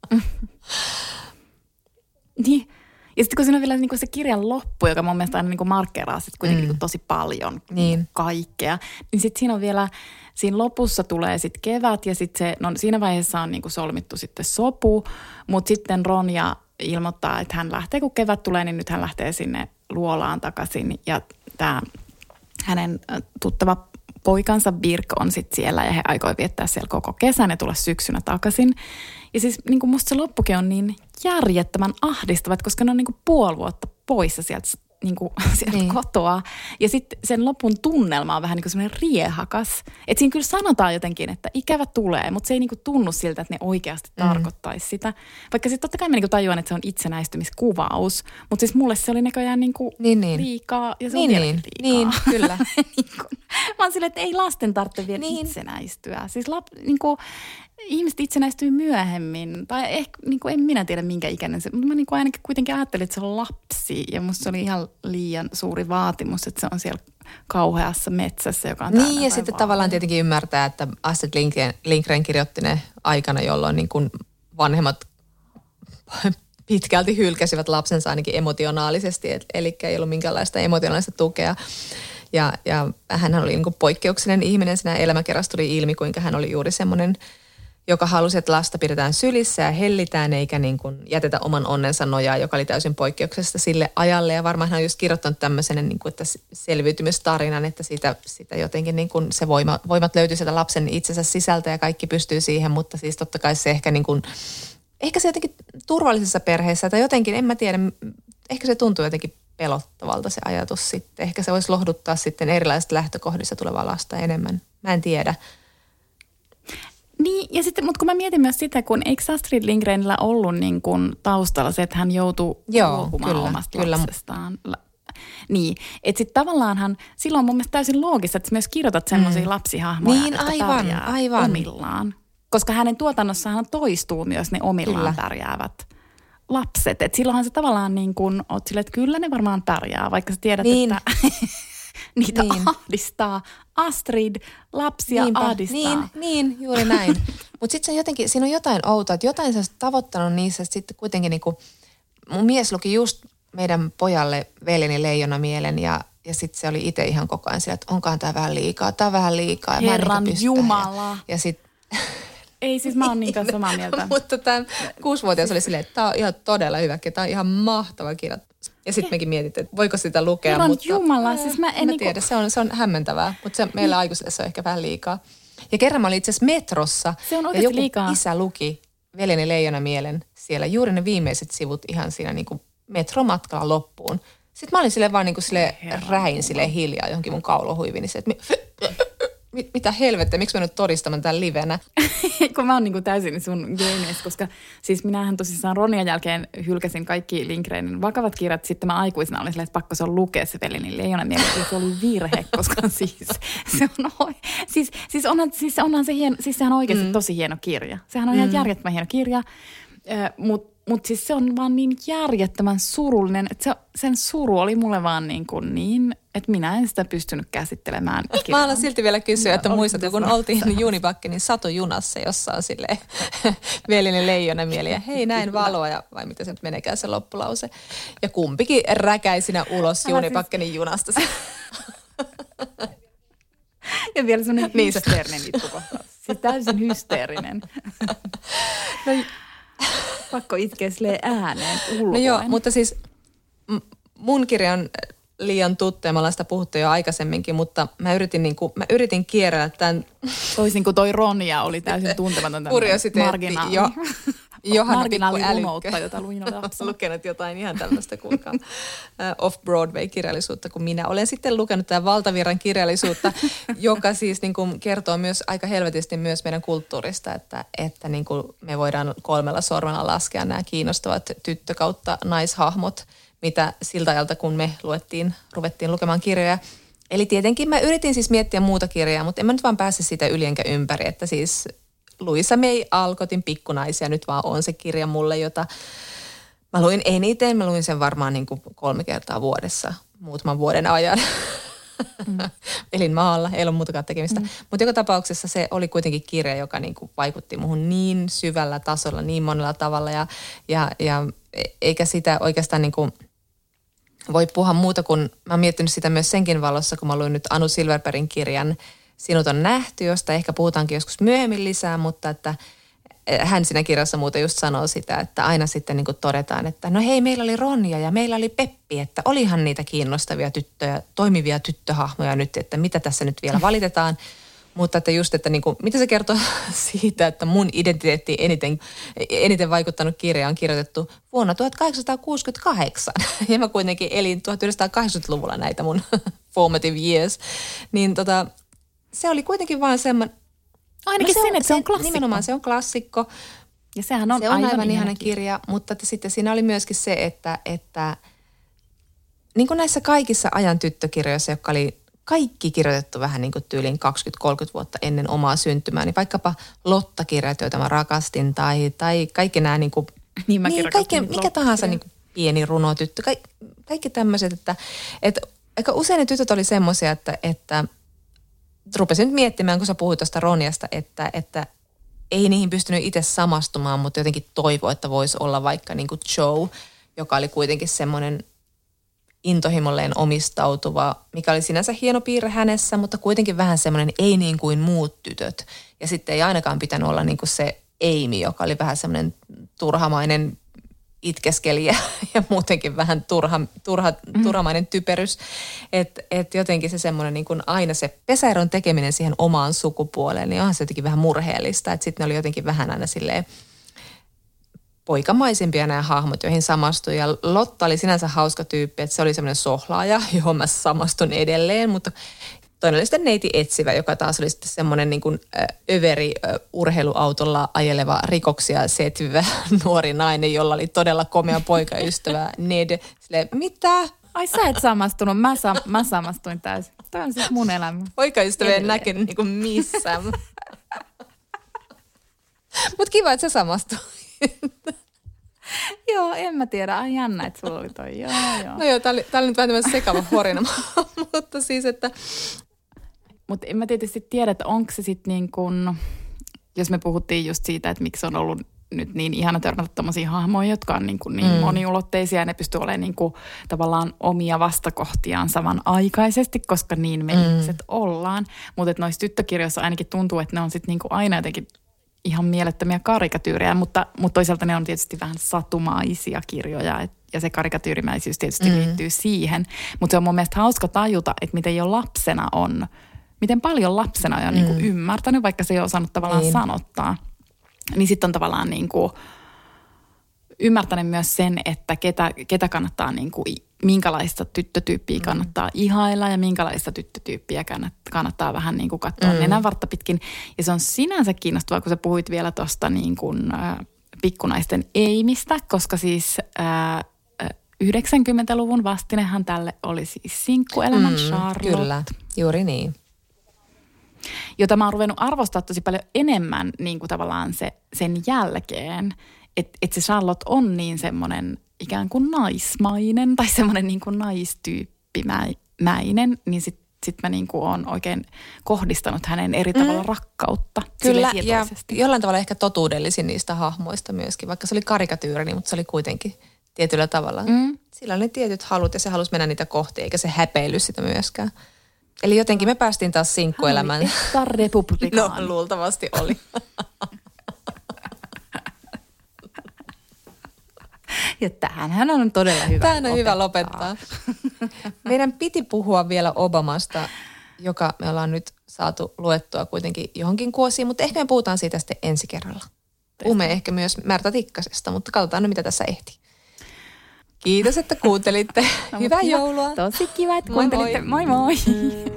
Speaker 3: niin. Ja sitten kun siinä on vielä niin se kirjan loppu, joka mun mielestä aina niin markkeraa sit kuitenkin mm. niin tosi paljon niin. kaikkea, niin sitten siinä on vielä, siinä lopussa tulee sitten kevät ja sitten se, no siinä vaiheessa on niin solmittu sitten sopu, mutta sitten Ronja ilmoittaa, että hän lähtee, kun kevät tulee, niin nyt hän lähtee sinne luolaan takaisin ja tämä hänen tuttava poikansa Birk on sitten siellä ja he aikoi viettää siellä koko kesän ja tulla syksynä takaisin. Ja siis niin kuin musta se loppukin on niin järjettömän ahdistavat, koska ne on niin kuin puoli vuotta poissa sieltä niin kuin, sieltä niin. kotoa. Ja sitten sen lopun tunnelma on vähän niin kuin semmoinen riehakas. Että siinä kyllä sanotaan jotenkin, että ikävä tulee, mutta se ei niin kuin tunnu siltä, että ne oikeasti mm. tarkoittaisi sitä. Vaikka sitten totta kai mä niin kuin tajuan, että se on itsenäistymiskuvaus. Mutta siis mulle se oli näköjään niin kuin niin, niin. liikaa ja se niin, on niin. liikaa.
Speaker 2: Niin, kyllä.
Speaker 3: niin kuin, mä oon silleen, että ei lasten tarvitse vielä niin. itsenäistyä. Siis lap, niin kuin, ihmiset itsenäistyy myöhemmin. Tai ehkä, niin kuin, en minä tiedä minkä ikäinen se, mutta mä niin kuin ainakin kuitenkin ajattelin, että se on lapsi. Ja musta se oli ihan liian suuri vaatimus, että se on siellä kauheassa metsässä, joka on
Speaker 2: Niin, ja sitten tavallaan tietenkin ymmärtää, että Astrid Lindgren, Lindgren kirjoitti ne aikana, jolloin niin kuin vanhemmat pitkälti hylkäsivät lapsensa ainakin emotionaalisesti, eli ei ollut minkäänlaista emotionaalista tukea. Ja, ja hän oli niin kuin poikkeuksellinen ihminen. Siinä elämäkerrassa tuli ilmi, kuinka hän oli juuri semmoinen – joka halusi, että lasta pidetään sylissä ja hellitään eikä niin kuin jätetä oman onnensa nojaa, joka oli täysin poikkeuksesta sille ajalle. Ja varmaan hän on just kirjoittanut tämmöisen niin kuin, että selviytymistarinan, että siitä, siitä jotenkin niin kuin se voima, voimat löytyy sieltä lapsen itsensä sisältä ja kaikki pystyy siihen, mutta siis totta kai se ehkä niin kuin, ehkä se jotenkin turvallisessa perheessä tai jotenkin, en mä tiedä, ehkä se tuntuu jotenkin pelottavalta se ajatus sitten. Ehkä se voisi lohduttaa sitten erilaisista lähtökohdista tulevaa lasta enemmän. Mä en tiedä.
Speaker 3: Niin, ja sitten, mutta kun mä mietin myös sitä, kun eikö Astrid Lindgrenillä ollut niin kuin taustalla se, että hän joutui Joo, luopumaan kyllä, omasta kyllä. lapsestaan. Niin, että sitten tavallaan hän, silloin mun mielestä täysin loogista, että myös kirjoitat semmoisia mm. lapsihahmoja, niin, että aivan, aivan. omillaan. Koska hänen tuotannossaan toistuu myös ne omillaan kyllä. pärjäävät lapset. Että silloinhan se tavallaan niin kuin, oot sille, että kyllä ne varmaan pärjää, vaikka sä tiedät, niin. että niitä niin. ahdistaa. Astrid, lapsia Niinpä. ahdistaa.
Speaker 2: Niin, niin, juuri näin. Mutta sitten jotenkin, siinä on jotain outoa, että jotain sä tavoittanut niissä, sitten kuitenkin niinku, mun mies luki just meidän pojalle veljeni Leijona mielen ja, ja sitten se oli itse ihan koko ajan sillä, että onkohan tämä vähän liikaa, tämä vähän liikaa.
Speaker 3: Ja Herran niinku Jumala.
Speaker 2: Ja, ja sitten
Speaker 3: ei siis mä oon niin kanssa samaa mieltä.
Speaker 2: Mutta tämä kuusivuotias oli silleen, että tämä on ihan todella hyvä tämä on ihan mahtava kirja. Ja sitten mekin mietittiin, että voiko sitä lukea.
Speaker 3: Mutta, Jumala, siis mä en mä
Speaker 2: niinku... tiedä, se on, se on hämmentävää, mutta se meillä niin. aikuisille se on ehkä vähän liikaa. Ja kerran mä olin itse asiassa metrossa.
Speaker 3: Se on
Speaker 2: ja joku
Speaker 3: liikaa.
Speaker 2: isä luki Veljeni Leijona mielen siellä juuri ne viimeiset sivut ihan siinä niin kuin metromatkalla loppuun. Sitten mä olin sille vaan niin kuin sille räin sille hiljaa johonkin mun kaulohuiviin, niin se, että mit, mitä helvettiä, miksi mä nyt todistamaan tämän livenä?
Speaker 3: Kun mä oon niin kuin täysin sun gameis, koska siis minähän tosissaan Ronian jälkeen hylkäsin kaikki Lindgrenin vakavat kirjat. Sitten mä aikuisena olin silleen, että pakko se on lukea se veli, niin Leijona mielestä se oli virhe, koska siis se on, siis, siis onhan, siis onhan se hieno, siis sehän on oikeasti mm. tosi hieno kirja. Sehän on mm. ihan järjettömän hieno kirja, mutta mutta siis se on vaan niin järjettömän surullinen, että se, sen suru oli mulle vaan niin, kuin niin että minä en sitä pystynyt käsittelemään.
Speaker 2: Mä haluan silti vielä kysyä, että muistatko, kun oltiin Junibakkenin satujunassa, jossa on sille velinen leijona mieli ja hei näin valoa ja vai mitä se nyt menekään se loppulause. Ja kumpikin räkäisinä ulos Junibakkenin siis... junasta.
Speaker 3: ja vielä semmoinen niin hysteerinen itkukohtaus. Siis täysin hysteerinen. no, Pakko itkeä ääneen ulkoen.
Speaker 2: No joo, mutta siis mun kirja on liian tuttu ja me ollaan sitä puhuttu jo aikaisemminkin, mutta mä yritin, niin kuin, mä yritin kierrellä tämän...
Speaker 3: Toisin kuin toi Ronja oli täysin tuntematon
Speaker 2: marginaali. Jo. Johanna
Speaker 3: runoutta, jota luin lapsena.
Speaker 2: lukenut jotain ihan tällaista, kuulkaa, off-Broadway-kirjallisuutta, kun minä olen sitten lukenut tämän valtavirran kirjallisuutta, joka siis niin kuin kertoo myös aika helvetisti myös meidän kulttuurista, että, että niin kuin me voidaan kolmella sormella laskea nämä kiinnostavat tyttö kautta naishahmot, mitä siltä ajalta, kun me luettiin, ruvettiin lukemaan kirjoja. Eli tietenkin mä yritin siis miettiä muuta kirjaa, mutta en mä nyt vaan pääse siitä yli enkä ympäri, että siis Luisa May Alkotin pikkunaisia nyt vaan on se kirja mulle, jota mä luin eniten. Mä luin sen varmaan niin kuin kolme kertaa vuodessa muutaman vuoden ajan. Mm. Elin maalla, ei ollut muutakaan tekemistä. Mm. Mutta joka tapauksessa se oli kuitenkin kirja, joka niin kuin vaikutti muhun niin syvällä tasolla, niin monella tavalla. Ja, ja, ja eikä sitä oikeastaan niin kuin voi puhua muuta kuin, mä oon miettinyt sitä myös senkin valossa, kun mä luin nyt Anu Silverbergin kirjan – sinut on nähty, josta ehkä puhutaankin joskus myöhemmin lisää, mutta että eh, hän siinä kirjassa muuten just sanoo sitä, että aina sitten niin todetaan, että no hei, meillä oli Ronja ja meillä oli Peppi, että olihan niitä kiinnostavia tyttöjä, toimivia tyttöhahmoja nyt, että mitä tässä nyt vielä valitetaan. Mutta että just, että niin kuin, mitä se kertoo siitä, että mun identiteetti eniten, eniten vaikuttanut kirja on kirjoitettu vuonna 1868. Ja mä kuitenkin elin 1980-luvulla näitä mun formative years. Niin tota, se oli kuitenkin vaan semmoinen...
Speaker 3: Ainakin no se sen, että se on klassikko.
Speaker 2: Nimenomaan se on klassikko.
Speaker 3: Ja sehän on
Speaker 2: se on aivan, aivan ihana kirja. kirja, mutta että sitten siinä oli myöskin se, että, että niin kuin näissä kaikissa ajan tyttökirjoissa, jotka oli kaikki kirjoitettu vähän niin kuin tyyliin 20-30 vuotta ennen omaa syntymää, niin vaikkapa Lotta-kirjat, joita mä rakastin, tai, tai kaikki nämä niin kuin,
Speaker 3: niin, niin
Speaker 2: kaikki, mikä tahansa niin kuin pieni runotyttö, kaikki, kaikki tämmöiset, että, että aika usein ne tytöt oli semmoisia, että, että – rupesin nyt miettimään, kun sä puhuit tuosta Ronjasta, että, että ei niihin pystynyt itse samastumaan, mutta jotenkin toivo, että voisi olla vaikka niin kuin Joe, joka oli kuitenkin semmoinen intohimolleen omistautuva, mikä oli sinänsä hieno piirre hänessä, mutta kuitenkin vähän semmoinen ei niin kuin muut tytöt. Ja sitten ei ainakaan pitänyt olla niin kuin se Amy, joka oli vähän semmoinen turhamainen itkeskeli ja, ja muutenkin vähän turha, turha, mm. turhamainen typerys. Että et jotenkin se semmoinen niin kuin aina se pesäeron tekeminen siihen omaan sukupuoleen, niin onhan se jotenkin vähän murheellista. Että sitten ne oli jotenkin vähän aina silleen poikamaisempia nämä hahmot, joihin samastui. Ja Lotta oli sinänsä hauska tyyppi, että se oli semmoinen sohlaaja, johon mä samastun edelleen, mutta Toinen oli sitten neiti etsivä, joka taas oli sitten semmoinen niin kuin överi urheiluautolla ajeleva rikoksia setvä nuori nainen, jolla oli todella komea poikaystävä Ned. Sille, mitä?
Speaker 3: Ai sä et samastunut, mä, sa- mä samastuin täysin. Tämä on siis mun elämä.
Speaker 2: Poikaystävä en näkynyt niin kuin missään. Mutta kiva, että sä samastuit.
Speaker 3: joo, en mä tiedä. Ai jännä, että sulla oli toi. Joo, joo.
Speaker 2: No joo, tää oli, tää oli nyt vähän tämmöinen sekava horina, mutta siis, että
Speaker 3: mutta en mä tietysti tiedä, että onko se sitten niin kuin, jos me puhuttiin just siitä, että miksi on ollut nyt niin ihana törmätä tämmöisiä hahmoja, jotka on niin, kuin niin mm. moniulotteisia ja ne pystyy olemaan niin kuin tavallaan omia vastakohtiaan samanaikaisesti, koska niin me mm. ihmiset ollaan. Mutta noissa tyttökirjoissa ainakin tuntuu, että ne on sitten niin kuin aina jotenkin ihan mielettömiä karikatyyrejä, mutta, mutta toisaalta ne on tietysti vähän satumaisia kirjoja, et, ja se karikatyyrimäisyys tietysti mm. liittyy siihen. Mutta se on mun mielestä hauska tajuta, että miten jo lapsena on – miten paljon lapsena on niin kuin mm. ymmärtänyt, vaikka se ei ole osannut tavallaan niin. sanottaa. Niin sitten on tavallaan niin kuin ymmärtänyt myös sen, että ketä, ketä kannattaa niin kuin, minkälaista tyttötyyppiä mm. kannattaa ihailla ja minkälaista tyttötyyppiä kannattaa, kannattaa vähän niin kuin katsoa mm. nenänvartta pitkin. Ja se on sinänsä kiinnostavaa, kun sä puhuit vielä tuosta niin kuin, äh, pikkunaisten eimistä, koska siis äh, 90-luvun vastinehan tälle oli siis sinkkuelämän mm, Charlotte.
Speaker 2: Kyllä, juuri niin
Speaker 3: jota mä oon ruvennut arvostaa tosi paljon enemmän niin kuin tavallaan se, sen jälkeen. Että et se Charlotte on niin semmoinen ikään kuin naismainen tai semmoinen niin kuin naistyyppimäinen, niin sitten sit mä niin kuin oon oikein kohdistanut hänen eri tavalla mm. rakkautta.
Speaker 2: Kyllä, ja jollain tavalla ehkä totuudellisin niistä hahmoista myöskin, vaikka se oli karikatyyri, mutta se oli kuitenkin tietyllä tavalla. Mm. Sillä oli tietyt halut ja se halusi mennä niitä kohti, eikä se häpeily sitä myöskään. Eli jotenkin me päästiin taas sinkkuelämään.
Speaker 3: Hän republikaani.
Speaker 2: No, luultavasti oli.
Speaker 3: Ja tähän on todella hyvä
Speaker 2: Tähän on lopettaa. hyvä lopettaa. Meidän piti puhua vielä Obamasta, joka me ollaan nyt saatu luettua kuitenkin johonkin kuosiin, mutta ehkä me puhutaan siitä sitten ensi kerralla. Puhumme ehkä myös Märta Tikkasesta, mutta katsotaan mitä tässä ehtii. Kiitos, että kuuntelitte. No, Hyvää joulua.
Speaker 3: Tosi kiva, että kuuntelitte. Moi moi. moi.